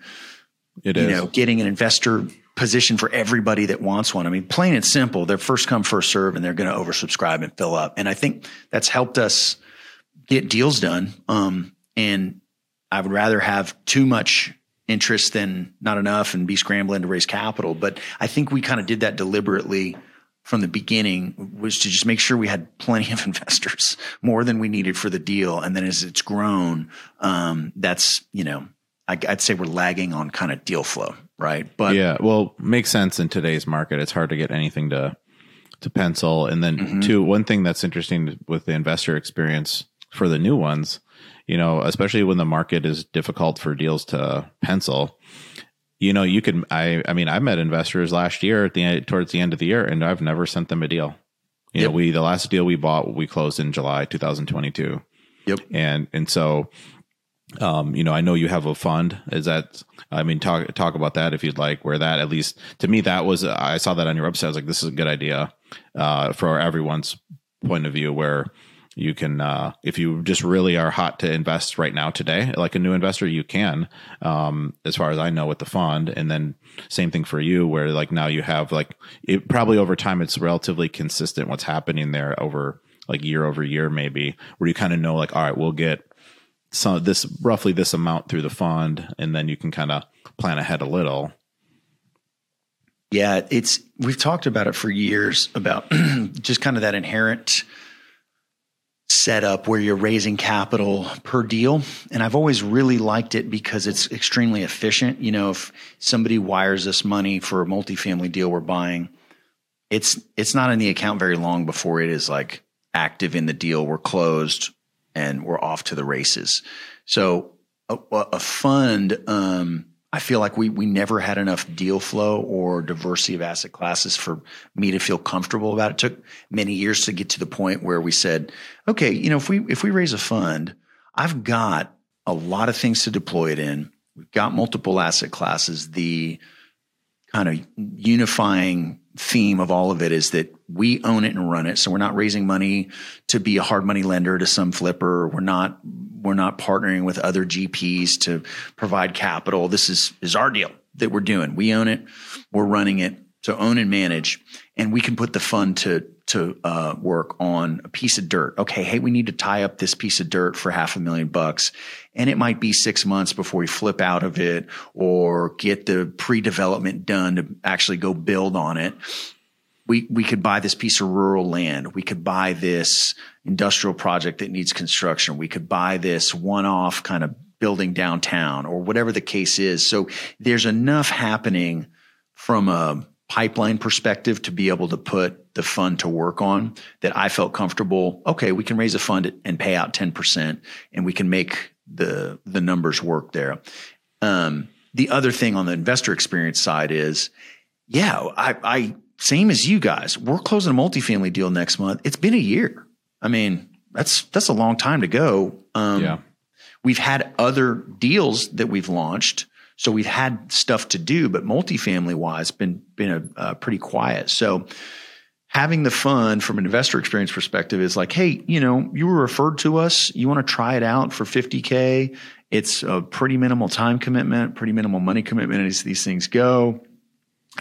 it you is. know, getting an investor position for everybody that wants one. I mean, plain and simple, they're first come, first serve, and they're going to oversubscribe and fill up. And I think that's helped us get deals done. Um, and I would rather have too much interest than not enough and be scrambling to raise capital. But I think we kind of did that deliberately from the beginning was to just make sure we had plenty of investors, more than we needed for the deal. And then as it's grown, um, that's, you know, I, would say we're lagging on kind of deal flow, right? But yeah, well, makes sense in today's market. It's hard to get anything to to pencil. And then mm-hmm. two, one thing that's interesting with the investor experience for the new ones you know, especially when the market is difficult for deals to pencil. You know, you can. I. I mean, I met investors last year at the towards the end of the year, and I've never sent them a deal. You know, we the last deal we bought we closed in July 2022. Yep. And and so um, you know, I know you have a fund. Is that I mean talk talk about that if you'd like, where that at least to me that was I saw that on your website. I was like, this is a good idea uh for everyone's point of view where you can uh if you just really are hot to invest right now today like a new investor you can um as far as i know with the fund. And then same thing for you where like now you have like it probably over time it's relatively consistent what's happening there over like year over year maybe where you kind of know like all right we'll get some this roughly this amount through the fund and then you can kind of plan ahead a little. Yeah, it's we've talked about it for years about just kind of that inherent setup where you're raising capital per deal. And I've always really liked it because it's extremely efficient. You know, if somebody wires us money for a multifamily deal we're buying, it's it's not in the account very long before it is like active in the deal. We're closed and we're off to the races. So a, a fund, um, I feel like we we never had enough deal flow or diversity of asset classes for me to feel comfortable about it. Took many years to get to the point where we said, okay, you know, if we if we raise a fund, I've got a lot of things to deploy it in. We've got multiple asset classes. The kind of unifying theme of all of it is that we own it and run it. So we're not raising money to be a hard money lender to some flipper. We're not we're not partnering with other GPs to provide capital. This is is our deal that we're doing. We own it. We're running it. So own and manage, and we can put the fund to to uh, work on a piece of dirt. Okay, hey, we need to tie up this piece of dirt for half a million bucks, and it might be six months before we flip out of it or get the pre-development done to actually go build on it. We we could buy this piece of rural land. We could buy this industrial project that needs construction. We could buy this one-off kind of building downtown or whatever the case is. So there's enough happening from a pipeline perspective to be able to put the fund to work on that I felt comfortable. Okay, we can raise a fund and pay out 10% and we can make the, the numbers work there. Um, the other thing on the investor experience side is, yeah, I, I, same as you guys, we're closing a multifamily deal next month. It's been a year. I mean, that's, that's a long time to go. Um, yeah we've had other deals that we've launched so we've had stuff to do, but multifamily wise, been been a, a pretty quiet. So having the fun from an investor experience perspective is like, hey, you know, you were referred to us. You want to try it out for 50k? It's a pretty minimal time commitment, pretty minimal money commitment as these things go,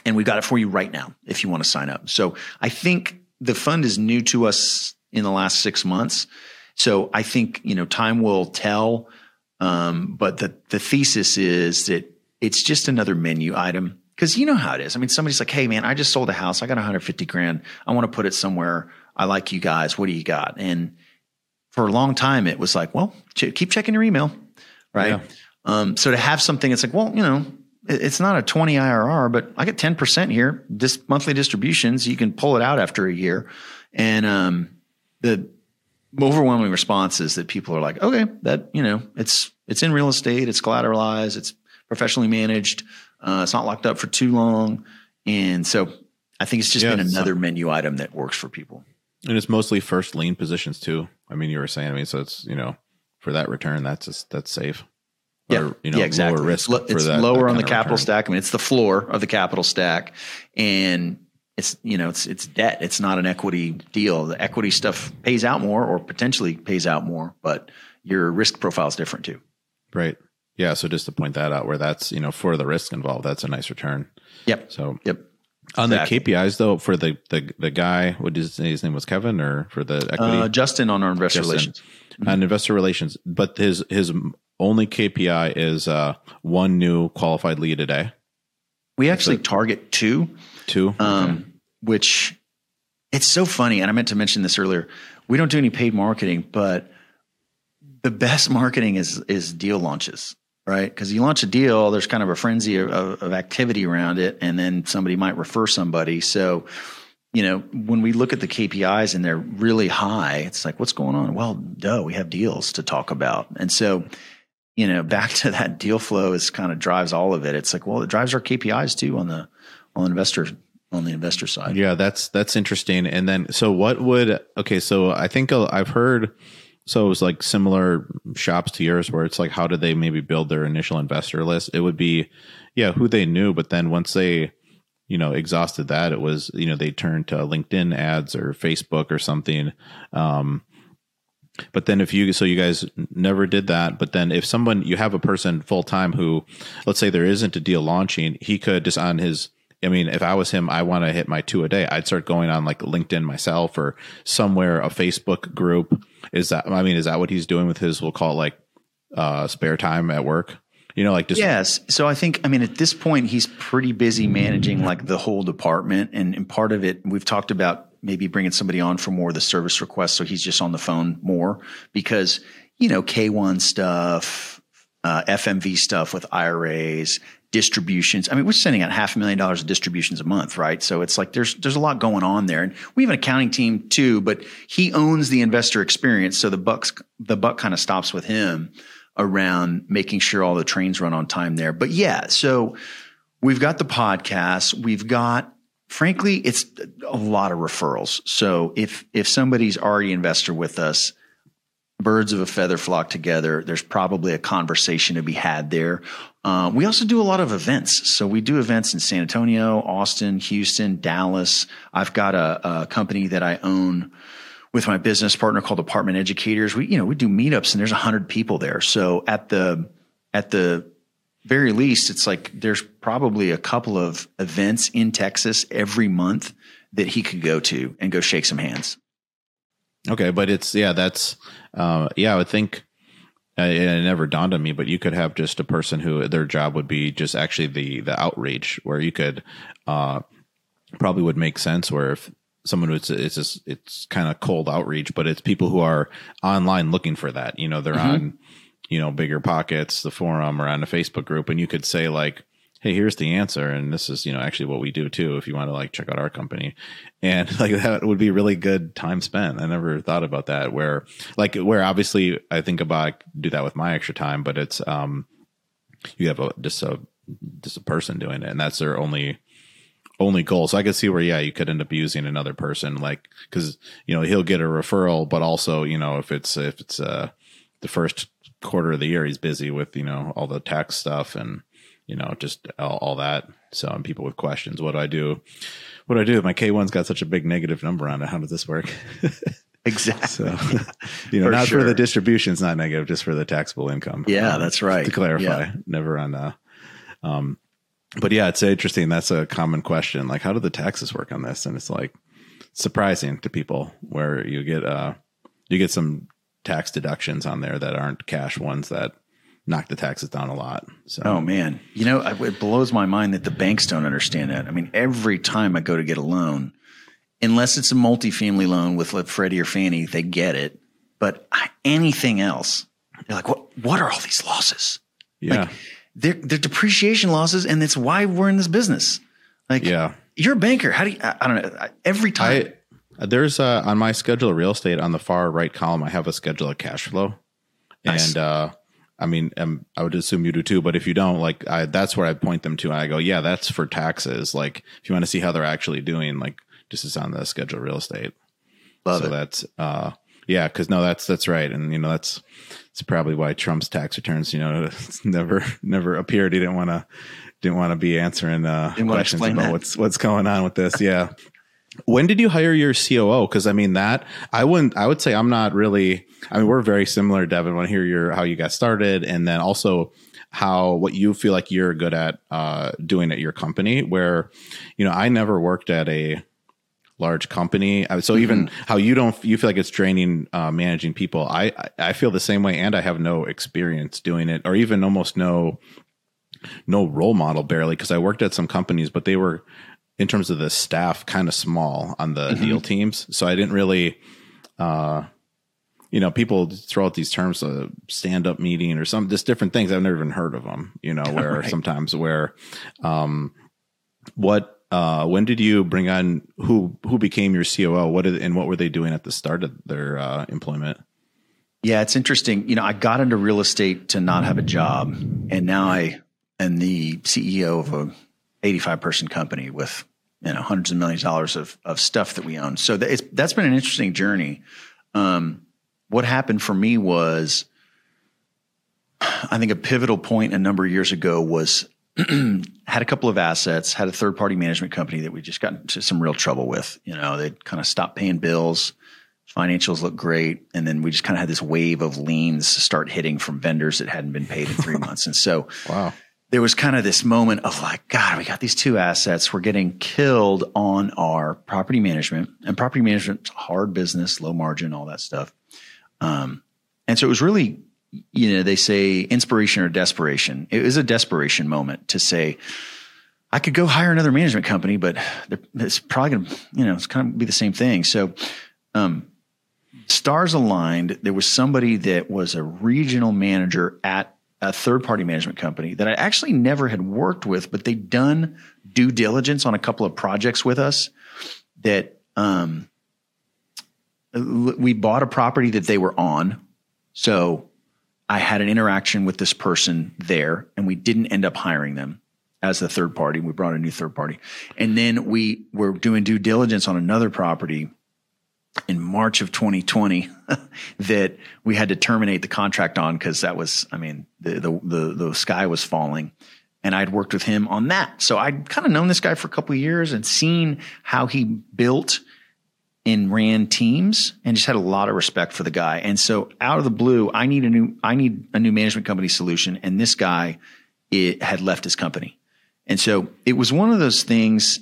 and we've got it for you right now if you want to sign up. So I think the fund is new to us in the last six months. So I think you know time will tell. Um, but the the thesis is that it's just another menu item because you know how it is. I mean, somebody's like, "Hey, man, I just sold a house. I got 150 grand. I want to put it somewhere. I like you guys. What do you got?" And for a long time, it was like, "Well, ch- keep checking your email, right?" Yeah. Um, so to have something, it's like, well, you know, it's not a 20 IRR, but I get 10 percent here. This monthly distributions, you can pull it out after a year, and um, the overwhelming response is that people are like, okay, that you know, it's it's in real estate, it's collateralized, it's professionally managed, uh, it's not locked up for too long, and so I think it's just Yeah, been it's- another menu item that works for people. and it's mostly first lien positions too i mean you were saying i mean so it's you know for that return that's just that's safe Or, you know yeah, exactly. lower risk It's, it's that, lower that on the capital return. stack. I mean, it's the floor of the capital stack, and it's you know it's it's debt. It's not an equity deal. The equity stuff pays out more, or potentially pays out more, but your risk profile is different too. right yeah so just to point that out where that's you know for the risk involved that's a nice return Yep. so Yep. on Exactly. the KPIs though, for the the the guy, what did his, his name was Kevin, or for the equity Uh, Justin on our investor Justin. relations. on investor relations, but his his only KPI is uh, one new qualified lead a day. We actually target two. Two. um, which it's so funny. And I meant to mention this earlier. We don't do any paid marketing, but the best marketing is is deal launches, right? Because you launch a deal, there's kind of a frenzy of, of, of activity around it, and then somebody might refer somebody. So, you know, when we look at the KPIs and they're really high, it's like, what's going on? Well, duh, we have deals to talk about, and so. You know, back to that deal flow is kind of drives all of it. It's like, well, it drives our KPIs too on the on investor on the investor side. Yeah, that's that's interesting. And then, so what would okay? So I think I've heard. So it was like similar shops to yours, where it's like, how did they maybe build their initial investor list? It would be, yeah, who they knew, but then once they, you know, exhausted that, it was, you know, they turned to LinkedIn ads or Facebook or something. Um, but then if you so you guys never did that, but then if someone you have a person full time who, let's say there isn't a deal launching, he could just on his I mean, if I was him, I want to hit my two a day. I'd start going on like LinkedIn myself or somewhere, a Facebook group. Is that, I mean, is that what he's doing with his, we'll call it like uh, spare time at work? You know, like just. Yes. So I think, I mean, at this point, he's pretty busy managing like the whole department. And, and part of it, we've talked about maybe bringing somebody on for more of the service requests. So he's just on the phone more because, you know, K1 stuff, uh, FMV stuff with IRAs, distributions. I mean, we're sending out half a million dollars of distributions a month, right? So it's like there's there's a lot going on there, and we have an accounting team too. But he owns the investor experience, so the bucks the buck kind of stops with him around making sure all the trains run on time there. But yeah, so we've got the podcast, we've got. Frankly, it's a lot of referrals. So if if somebody's already investor with us, birds of a feather flock together. There's probably a conversation to be had there. Uh, we also do a lot of events. So we do events in San Antonio, Austin, Houston, Dallas. I've got a, a company that I own with my business partner called Apartment Educators. We, you know, we do meetups and there's a hundred people there. So at the, at the very least, it's like there's probably a couple of events in Texas every month that he could go to and go shake some hands. Okay, but it's yeah, that's uh, yeah. I would think uh, it never dawned on me, but you could have just a person who their job would be just actually the the outreach, where you could uh, probably would make sense. Where if someone was it's just it's kind of cold outreach, but it's people who are online looking for that. You know, they're mm-hmm. on you know BiggerPockets, the forum, or on a Facebook group, and you could say like hey here's the answer and this is you know actually what we do too if you want to like check out our company. And like that would be really good time spent. I never thought about that where like where obviously i think about do that with my extra time but it's um you have a just a just a person doing it and that's their only only goal. So i could see where yeah you could end up using another person like because you know he'll get a referral but also you know if it's if it's uh the first quarter of the year he's busy with you know all the tax stuff and you know, just all, all that. So, and people with questions, what do I do? What do I do? My K1's got such a big negative number on it. How does this work? Exactly. So, you know, for not sure. for the distribution, it's not negative, just for the taxable income. Yeah, um, that's right. To clarify, yeah. never on, uh, um, but yeah, it's interesting. That's a common question. Like, how do the taxes work on this? And it's like surprising to people where you get, uh, you get some tax deductions on there that aren't cash ones that knock the taxes down a lot. So, oh man, you know, it blows my mind that the banks don't understand that. I mean, every time I go to get a loan, unless it's a multifamily loan with Freddie or Fannie, they get it. But anything else, they're like, what? What are all these losses? Yeah, like, they're, they're depreciation losses, and it's why we're in this business. Like, yeah, you're a banker. How do you? I, I don't know. Every time. I, there's uh, on my schedule of real estate on the far right column, I have a schedule of cash flow, nice. and uh, I mean, um, I would assume you do too, but if you don't, like, I, that's where I point them to. I go, yeah, that's for taxes. Like, if you want to see how they're actually doing, like, just is on the schedule of real estate. Love so it. that's, uh, yeah, because no, that's that's right, and you know that's it's probably why Trump's tax returns, you know, never never appeared. He didn't want to didn't want to be answering uh, questions about that. what's what's going on with this. Yeah, when did you hire your COO? Because I mean that I wouldn't. I would say I'm not really. I mean, we're very similar, Devin. I want to hear your how you got started, and then also how what you feel like you're good at uh, doing at your company. Where you know, I never worked at a large company, so mm-hmm. even how you don't you feel like it's draining uh, managing people. I I feel the same way, and I have no experience doing it, or even almost no no role model barely because I worked at some companies, but they were in terms of the staff kind of small on the mm-hmm. deal teams. So I didn't really, uh, you know, people throw out these terms, a stand up meeting or some just different things. I've never even heard of them, you know, where right. sometimes where, um, what, uh, when did you bring on who, who became your COO? What did, and what were they doing at the start of their, uh, employment? Yeah, it's interesting. You know, I got into real estate to not have a job and now I am the CEO of a 85 person company with you know hundreds of millions of dollars of of stuff that we own. So that it's, that's been an interesting journey. Um, what happened for me was, I think a pivotal point a number of years ago was had a couple of assets, had a third party management company that we just got into some real trouble with. You know, they kind of stopped paying bills, financials looked great, and then we just kind of had this wave of liens start hitting from vendors that hadn't been paid in three months. And so, Wow. There was kind of this moment of like, God, we got these two assets. We're getting killed on our property management, and property management's hard business, low margin, all that stuff. Um, and so it was really, you know, they say inspiration or desperation. It was a desperation moment to say, I could go hire another management company, but it's probably going to, you know, it's kind of be the same thing. So, um, stars aligned. There was somebody that was a regional manager at a third party management company that I actually never had worked with, but they'd done due diligence on a couple of projects with us that um, we bought a property that they were on. So I had an interaction with this person there, and we didn't end up hiring them as the third party. We brought a new third party. And then we were doing due diligence on another property in March of 2020 that we had to terminate the contract on because that was, I mean, the, the the the sky was falling, and I'd worked with him on that. So I'd kind of known this guy for a couple of years and seen how he built and ran teams, and just had a lot of respect for the guy. And so out of the blue, I need a new I need a new management company solution, and this guy it had left his company, and so it was one of those things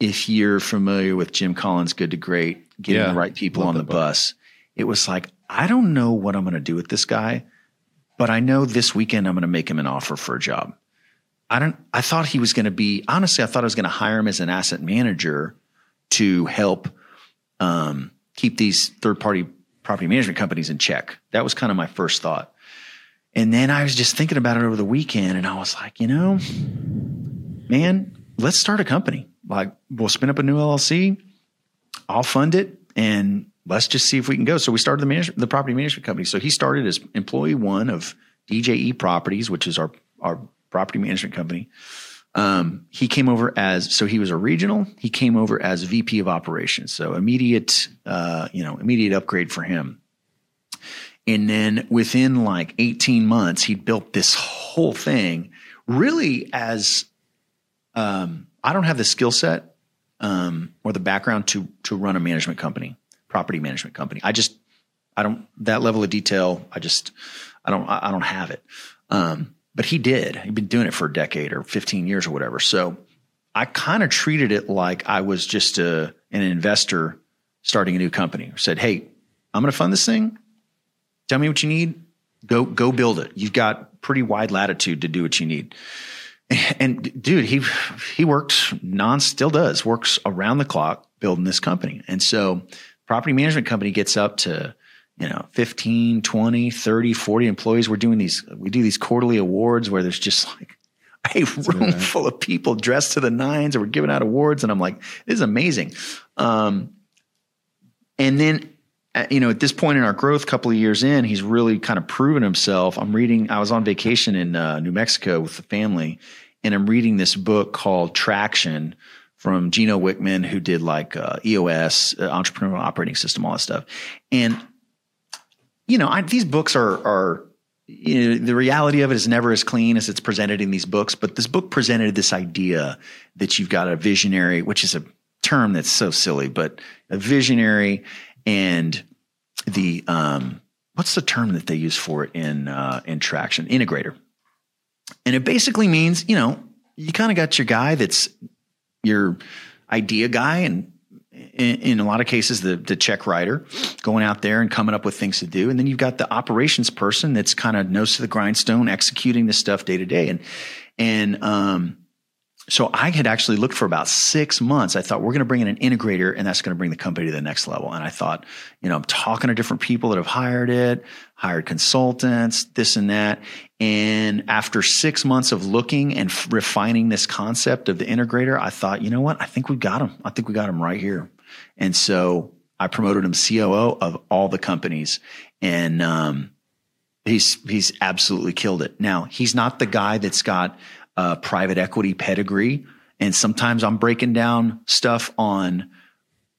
if you're familiar with Jim Collins' Good to Great, getting Yeah, the right people on the book. bus, it was like, I don't know what I'm going to do with this guy, but I know this weekend I'm going to make him an offer for a job. I don't, I thought he was going to be, honestly, I thought I was going to hire him as an asset manager to help um, keep these third party property management companies in check. That was kind of my first thought. And then I was just thinking about it over the weekend and I was like, you know, man, let's start a company. Like we'll spin up a new LLC. I'll fund it and let's just see if we can go. So we started the management, the property management company. So he started as employee one of DJE Properties, which is our, our property management company. Um, he came over as, so he was a regional. He came over as VP of operations. So immediate, uh, you know, immediate upgrade for him. And then within like 18 months, he built this whole thing really as um, I don't have the skill set um, or the background to to run a management company, property management company. I just I don't that level of detail. I just I don't I don't have it. Um, but he did. He'd been doing it for a decade or 15 years or whatever. So I kind of treated it like I was just a, an investor starting a new company. Said, "Hey, I'm going to fund this thing. Tell me what you need. Go go build it. You've got pretty wide latitude to do what you need." And dude, he he works non still does works around the clock building this company. And so property management company gets up to you know 15 20 30 40 employees. We're doing these we do these quarterly awards where there's just like a room full of people dressed to the nines and we're giving out awards. And i'm like this is amazing. Um, and then you know at this point in our growth couple of years in he's really kind of proven himself. I'm reading i was on vacation in uh, new mexico with the family and i'm reading this book called traction from gino wickman who did like uh, eos uh, entrepreneurial operating system all that stuff. And you know I, these books are are you know, the reality of it is never as clean as it's presented in these books but this book presented this idea that you've got a visionary which is a term that's so silly but a visionary and the um what's the term that they use for it in uh in traction? Integrator. And it basically means you know you kind of got your guy that's your idea guy and in, in a lot of cases the the check writer going out there and coming up with things to do. And then you've got the operations person that's kind of nose to the grindstone executing this stuff day to day. And and um so I had actually looked for about six months. I thought we're going to bring in an integrator and that's going to bring the company to the next level. And I thought, you know, I'm talking to different people that have hired it, hired consultants, this and that. And after six months of looking and f- refining this concept of the integrator, I thought, you know what? I think we got him. I think we got him right here. And so I promoted him COO of all the companies. And, um, he's, he's absolutely killed it. Now he's not the guy that's got, uh, private equity pedigree And sometimes I'm breaking down stuff on,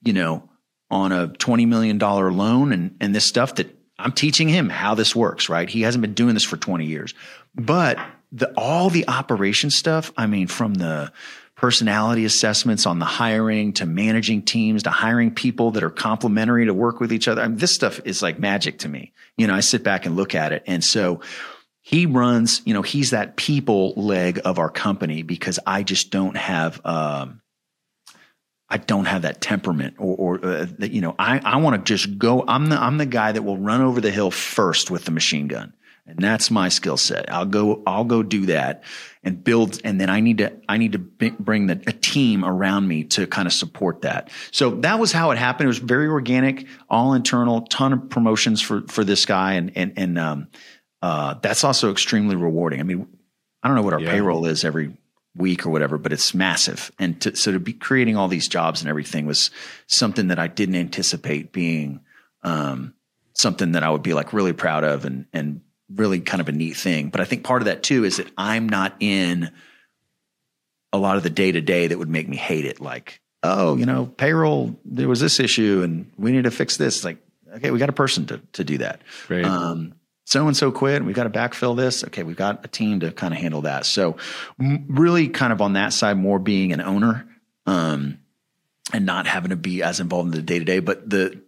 you know, on a $20 million loan and, and this stuff that I'm teaching him how this works, right? He hasn't been doing this for 20 years. But the all the operation stuff, I mean, from the personality assessments on the hiring to managing teams to hiring people that are complementary to work with each other. I mean, this stuff is like magic to me. You know, I sit back and look at it. And so he runs, you know, he's that people leg of our company because I just don't have, um, I don't have that temperament or, or uh, that, you know, I, I want to just go. I'm the, I'm the guy that will run over the hill first with the machine gun. And that's my skill set. I'll go, I'll go do that and build. And then I need to, I need to bring the, a team around me to kind of support that. So that was how it happened. It was very organic, all internal, ton of promotions for, for this guy. And, and, and, um, uh, that's also extremely rewarding. I mean, I don't know what our yeah. payroll is every week or whatever, but it's massive. And to, so to be creating all these jobs and everything was something that I didn't anticipate being, um, something that I would be like really proud of and, and really kind of a neat thing. But I think part of that too is that I'm not in a lot of the day to day that would make me hate it. Like, oh, you know, payroll, there was this issue and we need to fix this. Like, okay, we got a person to, to do that. Right. Um, so and so quit. We've got to backfill this. Okay, we've got a team to kind of handle that. So, really, kind of on that side, more being an owner, um, and not having to be as involved in the day to day. But the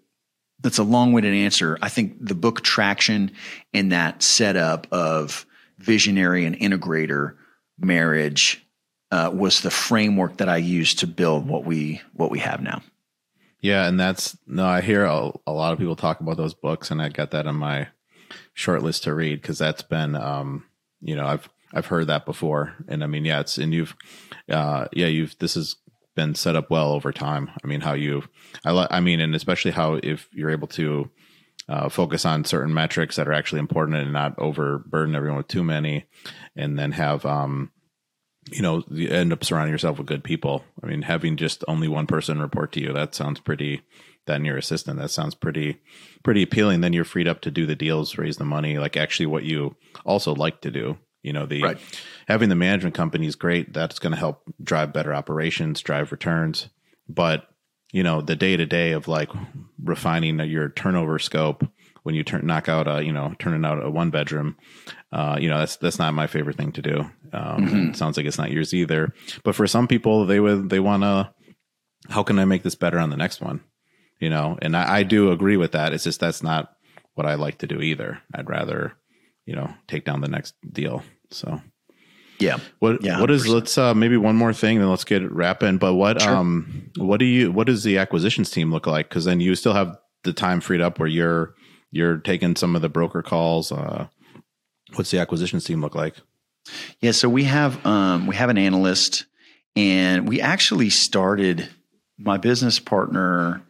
that's a long winded answer. I think the book traction in that setup of visionary and integrator marriage uh, was the framework that I used to build what we what we have now. Yeah, and that's no. I hear a, a lot of people talk about those books, and I got that on my short list to read because that's been, um, you know, I've I've heard that before, and I mean, yeah, it's and you've, uh, yeah, you've this has been set up well over time. I mean, how you, I, li- I mean, and especially how if you're able to uh, focus on certain metrics that are actually important and not overburden everyone with too many, and then have, um, you know, you end up surrounding yourself with good people. I mean, having just only one person report to you that sounds pretty. Then your assistant that sounds pretty pretty appealing. Then you're freed up to do the deals, raise the money, like actually what you also like to do. You know, the right. having the management company is great. That's going to help drive better operations, drive returns. But you know, the day to day of like refining your turnover scope when you turn knock out a you know turning out a one bedroom, uh, you know that's that's not my favorite thing to do. Um, mm-hmm. Sounds like it's not yours either. But for some people, they would they want to. How can I make this better on the next one? You know, and I, I do agree with that. It's just that's not what I like to do either. I'd rather you know, take down the next deal. So yeah. What yeah, what is let's uh maybe one more thing then let's get it wrapping. But what sure. um what do you what does the acquisitions team look like? Because then you still have the time freed up where you're you're taking some of the broker calls. Uh what's the acquisitions team look like? Yeah, so we have um we have an analyst and we actually started my business partner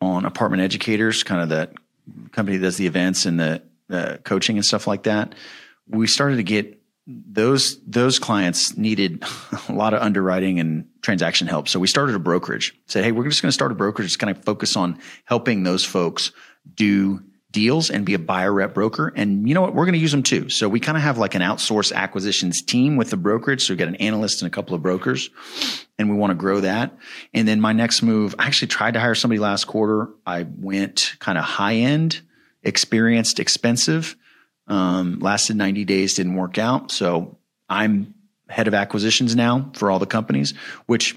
on apartment educators, kind of that company that does the events and the uh, coaching and stuff like that, we started to get those those clients needed a lot of underwriting and transaction help. So we started a brokerage. Said, hey, we're just going to start a brokerage. Just kind of focus on helping those folks do deals and be a buyer rep broker. And you know what? We're going to use them too. So we kind of have like an outsource acquisitions team with the brokerage. So we got an analyst and a couple of brokers and we want to grow that. And then my next move, I actually tried to hire somebody last quarter. I went kind of high end experienced, expensive. Um, lasted 90 days, didn't work out. So I'm head of acquisitions now for all the companies, which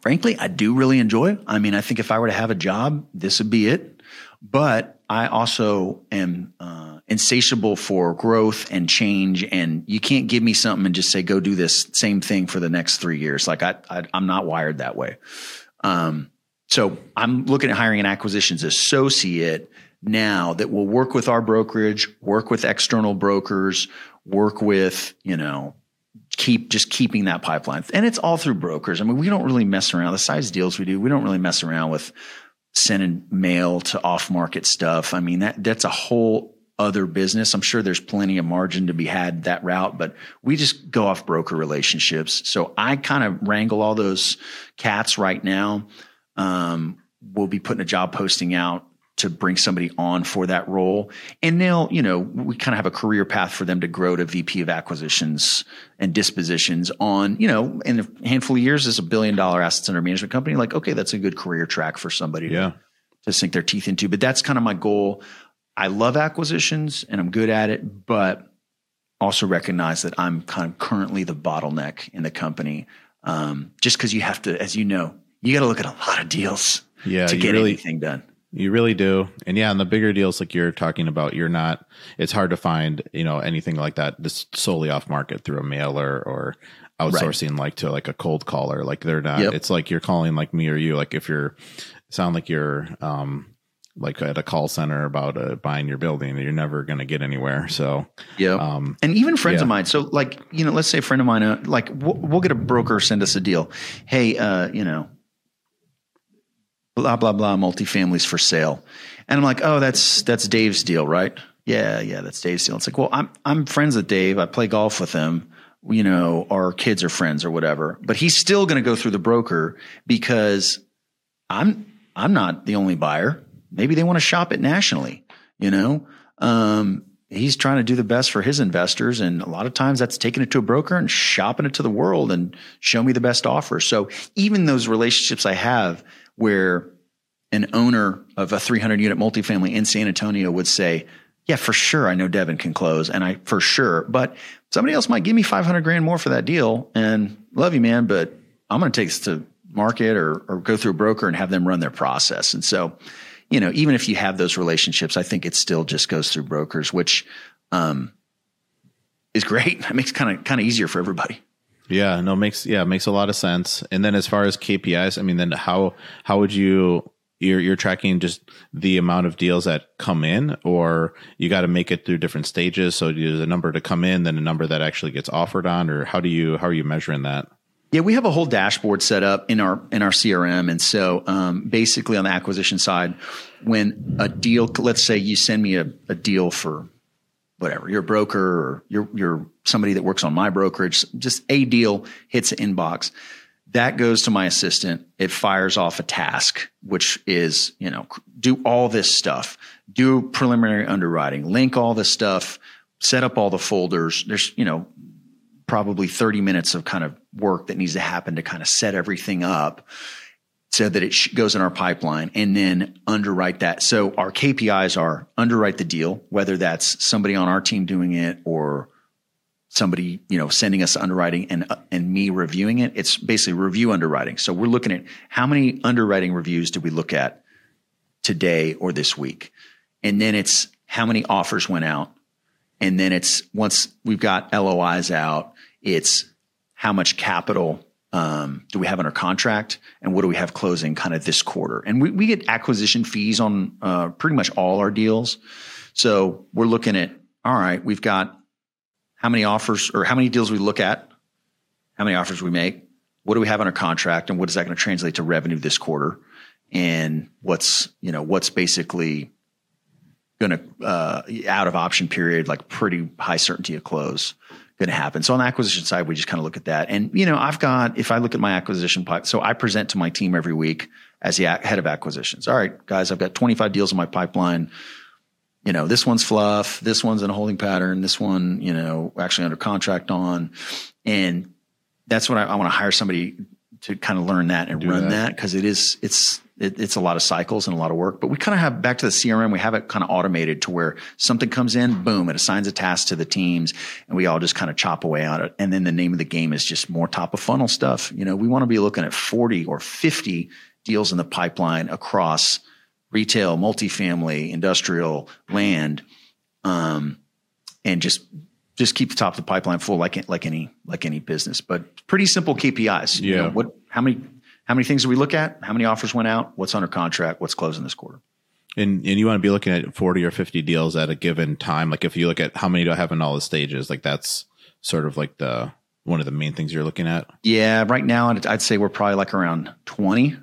frankly, I do really enjoy. I mean, I think if I were to have a job, this would be it. But I also am uh, insatiable for growth and change. And you can't give me something and just say, go do this same thing for the next three years. Like I, I am not wired that way. Um, so I'm looking at hiring an acquisitions associate now that will work with our brokerage, work with external brokers, work with, you know, keep just keeping that pipeline. And it's all through brokers. I mean, we don't really mess around. The size deals we do, we don't really mess around with sending mail to off market stuff. I mean, that that's a whole other business. I'm sure there's plenty of margin to be had that route, but we just go off broker relationships. So I kind of wrangle all those cats right now. Um, we'll be putting a job posting out to bring somebody on for that role. And they'll, you know, we kind of have a career path for them to grow to VP of acquisitions and dispositions on, you know, in a handful of years as a billion dollar assets under management company. Like, okay, that's a good career track for somebody Yeah. to, to sink their teeth into. But that's kind of my goal. I love acquisitions and I'm good at it, but also recognize that I'm kind of currently the bottleneck in the company. Um, just because you have to, as you know, you got to look at a lot of deals Yeah, to get really- anything done. You really do. And yeah, on the bigger deals like you're talking about, you're not it's hard to find, you know, anything like that just solely off market through a mailer or outsourcing like to like a cold caller. Like they're not Yep. it's like you're calling like me or you. Like if you're sound like you're um like at a call center about uh, buying your building, you're never going to get anywhere. So, Yeah. um, and even friends yeah. of mine. So, like, you know, let's say a friend of mine, uh, like, we'll, we'll get a broker send us a deal. Hey, uh, you know, blah blah blah, multifamilies for sale, and I'm like, oh, that's that's Dave's deal, right? Yeah, yeah, that's Dave's deal. It's like, well, I'm I'm friends with Dave. I play golf with him. You know, our kids are friends or whatever. But he's still going to go through the broker because I'm I'm not the only buyer. Maybe they want to shop it nationally. You know, um, he's trying to do the best for his investors, and a lot of times that's taking it to a broker and shopping it to the world and show me the best offer. So even those relationships I have where an owner of a 300 unit multifamily in San Antonio would say, "Yeah, for sure, I know Devin can close, and I for sure, but somebody else might give me 500 grand more for that deal, and love you, man, but I'm going to take this to market or or go through a broker and have them run their process." And so, you know, even if you have those relationships, I think it still just goes through brokers, which um, is great. It makes kind of kind of easier for everybody. Yeah, no, makes yeah makes a lot of sense. And then as far as KPIs, I mean, then how how would you you're you're tracking just the amount of deals that come in, or you got to make it through different stages? So there's a number to come in, then a number that actually gets offered on, or how do you how are you measuring that? Yeah, we have a whole dashboard set up in our in our CRM, and so um, basically on the acquisition side, when a deal, let's say you send me a, a deal for whatever, you're a broker or you're you're somebody that works on my brokerage, just a deal hits the inbox, that goes to my assistant. It fires off a task, which is you know do all this stuff, do preliminary underwriting, link all this stuff, set up all the folders. There's you know probably 30 minutes of kind of work that needs to happen to kind of set everything up so that it sh- goes in our pipeline and then underwrite that. So our KPIs are underwrite the deal, whether that's somebody on our team doing it or somebody, you know, sending us underwriting and uh, and me reviewing it. It's basically review underwriting. So we're looking at how many underwriting reviews did we look at today or this week? And then it's how many offers went out and then it's once we've got LOIs out, it's how much capital um, do we have under contract, and what do we have closing kind of this quarter? And we, we get acquisition fees on uh, pretty much all our deals. So we're looking at all right, we've got how many offers or how many deals we look at, how many offers we make, what do we have under contract, and what is that going to translate to revenue this quarter, and what's you know what's basically going to uh, out of option period, like pretty high certainty of close, going to happen. So on the acquisition side, we just kind of look at that. And you know, I've got if I look at my acquisition pipe, so I present to my team every week as the head of acquisitions. All right, guys, I've got 25 deals in my pipeline. You know, this one's fluff. This one's in a holding pattern. This one, you know, actually under contract on, and that's what I, I want to hire somebody to kind of learn that and Do run that. because it is it's it, it's a lot of cycles and a lot of work. But we kind of have back to the CRM. We have it kind of automated to where something comes in, boom, it assigns a task to the teams, and we all just kind of chop away on it. And then the name of the game is just more top of funnel stuff. You know, we want to be looking at forty or fifty deals in the pipeline across retail, multifamily, industrial, land, um, and just just keep the top of the pipeline full like like any like any business. But pretty simple KPIs. You Yeah. know, what how many how many things do we look at? How many offers went out? What's under contract? What's closing this quarter? And and you want to be looking at 40 or 50 deals at a given time. Like if you look at how many do I have in all the stages, like that's sort of like the one of the main things you're looking at. Yeah, right now I'd, say we're probably like around 20,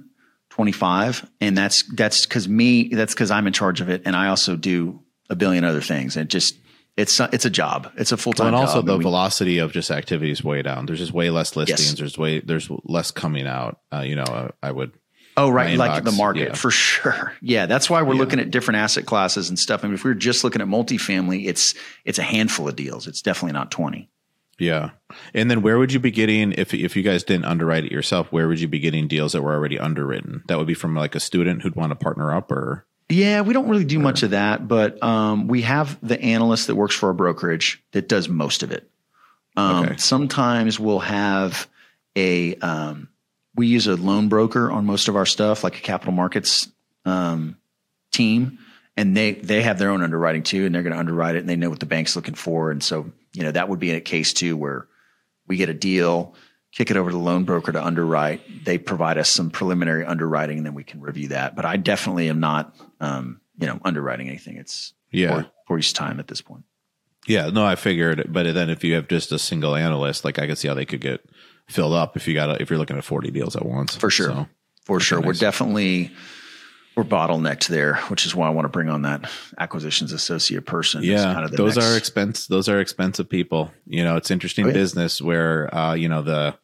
25. And that's that's because me, that's because I'm in charge of it. And I also do a billion other things. And just it's it's a job. It's a full time and job. also the and we- velocity of just activity is way down. There's just way less listings. Yes. There's way there's less coming out. Uh, you know, uh, I would Oh, right. Like inbox. the market Yeah. for sure. Yeah. That's why we're Yeah. looking at different asset classes and stuff. I mean, if we were just looking at multifamily, it's, it's a handful of deals. It's definitely not 20. Yeah. And then where would you be getting if if you guys didn't underwrite it yourself, where would you be getting deals that were already underwritten? That would be from like a student who'd want to partner up or Yeah, we don't really do much of that, but um, we have the analyst that works for a brokerage that does most of it. Um, Okay. Sometimes we'll have a um, we use a loan broker on most of our stuff, like a capital markets um, team, and they they have their own underwriting too, and they're going to underwrite it, and they know what the bank's looking for, and so you know that would be a case too where we get a deal. Kick it over to the loan broker to underwrite. They provide us some preliminary underwriting, and then we can review that. But I definitely am not, um, you know, underwriting anything. It's Yeah. use time at this point. Yeah, no, I figured, but then if you have just a single analyst, like I could see how they could get filled up if you got a, if you're looking at 40 deals at once. For sure. So, For sure, we're definitely we're bottlenecked there, which is why I want to bring on that acquisitions associate person. yeah, kind of the those next- are expense. Those are expensive people. You know, it's interesting Oh, yeah. business where uh, you know the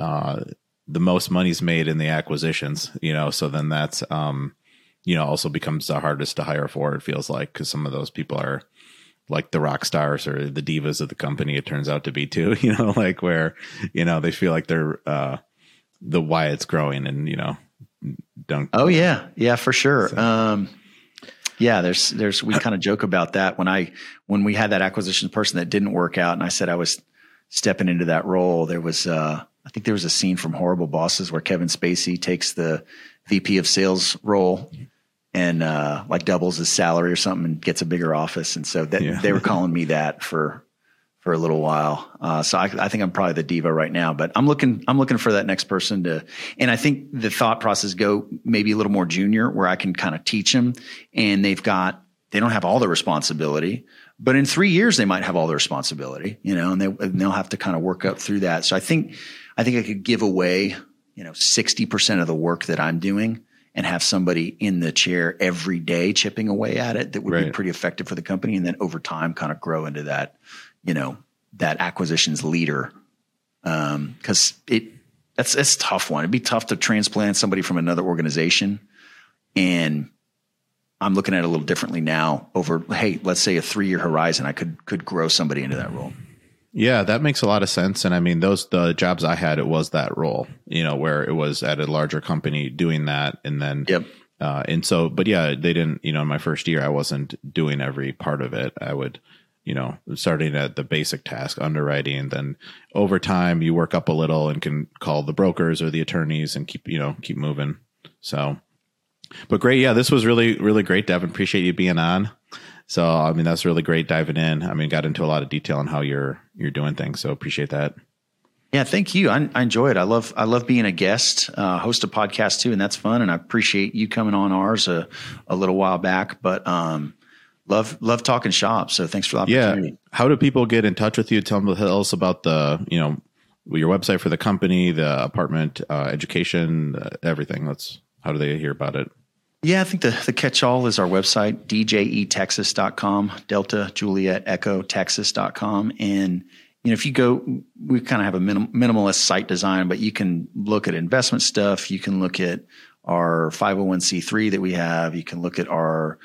uh, the most money's made in the acquisitions. You know, so then that's um, you know also becomes the hardest to hire for. It feels like because some of those people are like the rock stars or the divas of the company. It turns out to be too. You know, like where you know they feel like they're uh, the why it's growing, and you know, don't. Oh yeah, yeah, for sure. Um, yeah, there's there's we kind of joke about that when I when we had that acquisition person that didn't work out, and I said I was stepping into that role. There was uh, I think there was a scene from Horrible Bosses where Kevin Spacey takes the VP of sales role and uh, like doubles his salary or something and gets a bigger office, and so that Yeah. they were calling me that for for a little while. Uh, so I, I think I'm probably the diva right now, but I'm looking, I'm looking for that next person to, and I think the thought process go maybe a little more junior where I can kind of teach them and they've got, they don't have all the responsibility, but in three years they might have all the responsibility, you know, and they, and they'll have to kind of work up through that. So I think, I think I could give away, you know, 60% of the work that I'm doing and have somebody in the chair every day chipping away at it that would be pretty effective for the company. And then over time kind of grow into that, you know, that acquisitions leader. Um, cause it, that's, that's a tough one. It'd be tough to transplant somebody from another organization. And I'm looking at it a little differently now over, Hey, let's say a three year horizon. I could, could grow somebody into that role. Yeah, that makes a lot of sense. And I mean, those the jobs I had, it was that role, you know, where it was at a larger company doing that, and then Yep. Uh, and so, but yeah, they didn't, you know, in my first year, I wasn't doing every part of it. I would, you know, starting at the basic task, underwriting, then over time you work up a little and can call the brokers or the attorneys and keep, you know, keep moving. So, but great. Yeah, this was really, really great, Devin. Appreciate you being on. So, I mean, that's really great diving in. I mean, got into a lot of detail on how you're, you're doing things. So appreciate that. Yeah, thank you. I, I enjoy it. I love I love being a guest, uh, host a podcast too, and that's fun. And I appreciate you coming on ours a, a little while back. But um, love love talking shop. So thanks for the Yeah. How do people get in touch with you? Tell them tell us about the, you know, your website for the company, the apartment, uh, education, uh, everything. Let's, how do they hear about it? Yeah, I think the, the catch all is our website, djetexas.com, Delta Juliet Echo Texas.com. And, you know, if you go, we kind of have a minim, minimalist site design, but you can look at investment stuff. You can look at our 501c3 that we have. You can look at our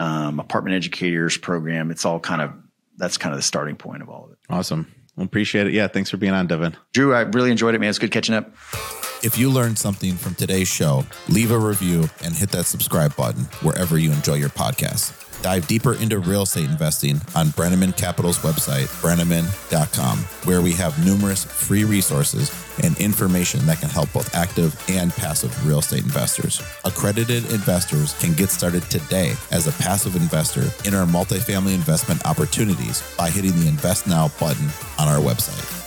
um, apartment educators program. It's all kind of, that's kind of the starting point of all of it. Awesome. Well, appreciate it. Yeah. Thanks for being on, Devin. Drew, I really enjoyed it, man. It's good catching up. If you learned something from today's show, leave a review and hit that subscribe button wherever you enjoy your podcast. Dive deeper into real estate investing on Breneman Capital's website, breneman.com, where we have numerous free resources and information that can help both active and passive real estate investors. Accredited investors can get started today as a passive investor in our multifamily investment opportunities by hitting the Invest Now button on our website.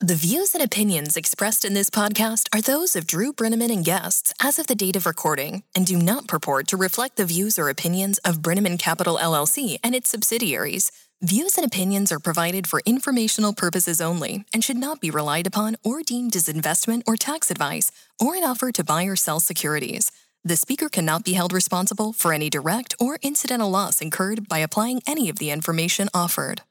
The views and opinions expressed in this podcast are those of Drew Breneman and guests as of the date of recording and do not purport to reflect the views or opinions of Breneman Capital LLC and its subsidiaries. Views and opinions are provided for informational purposes only and should not be relied upon or deemed as investment or tax advice or an offer to buy or sell securities. The speaker cannot be held responsible for any direct or incidental loss incurred by applying any of the information offered.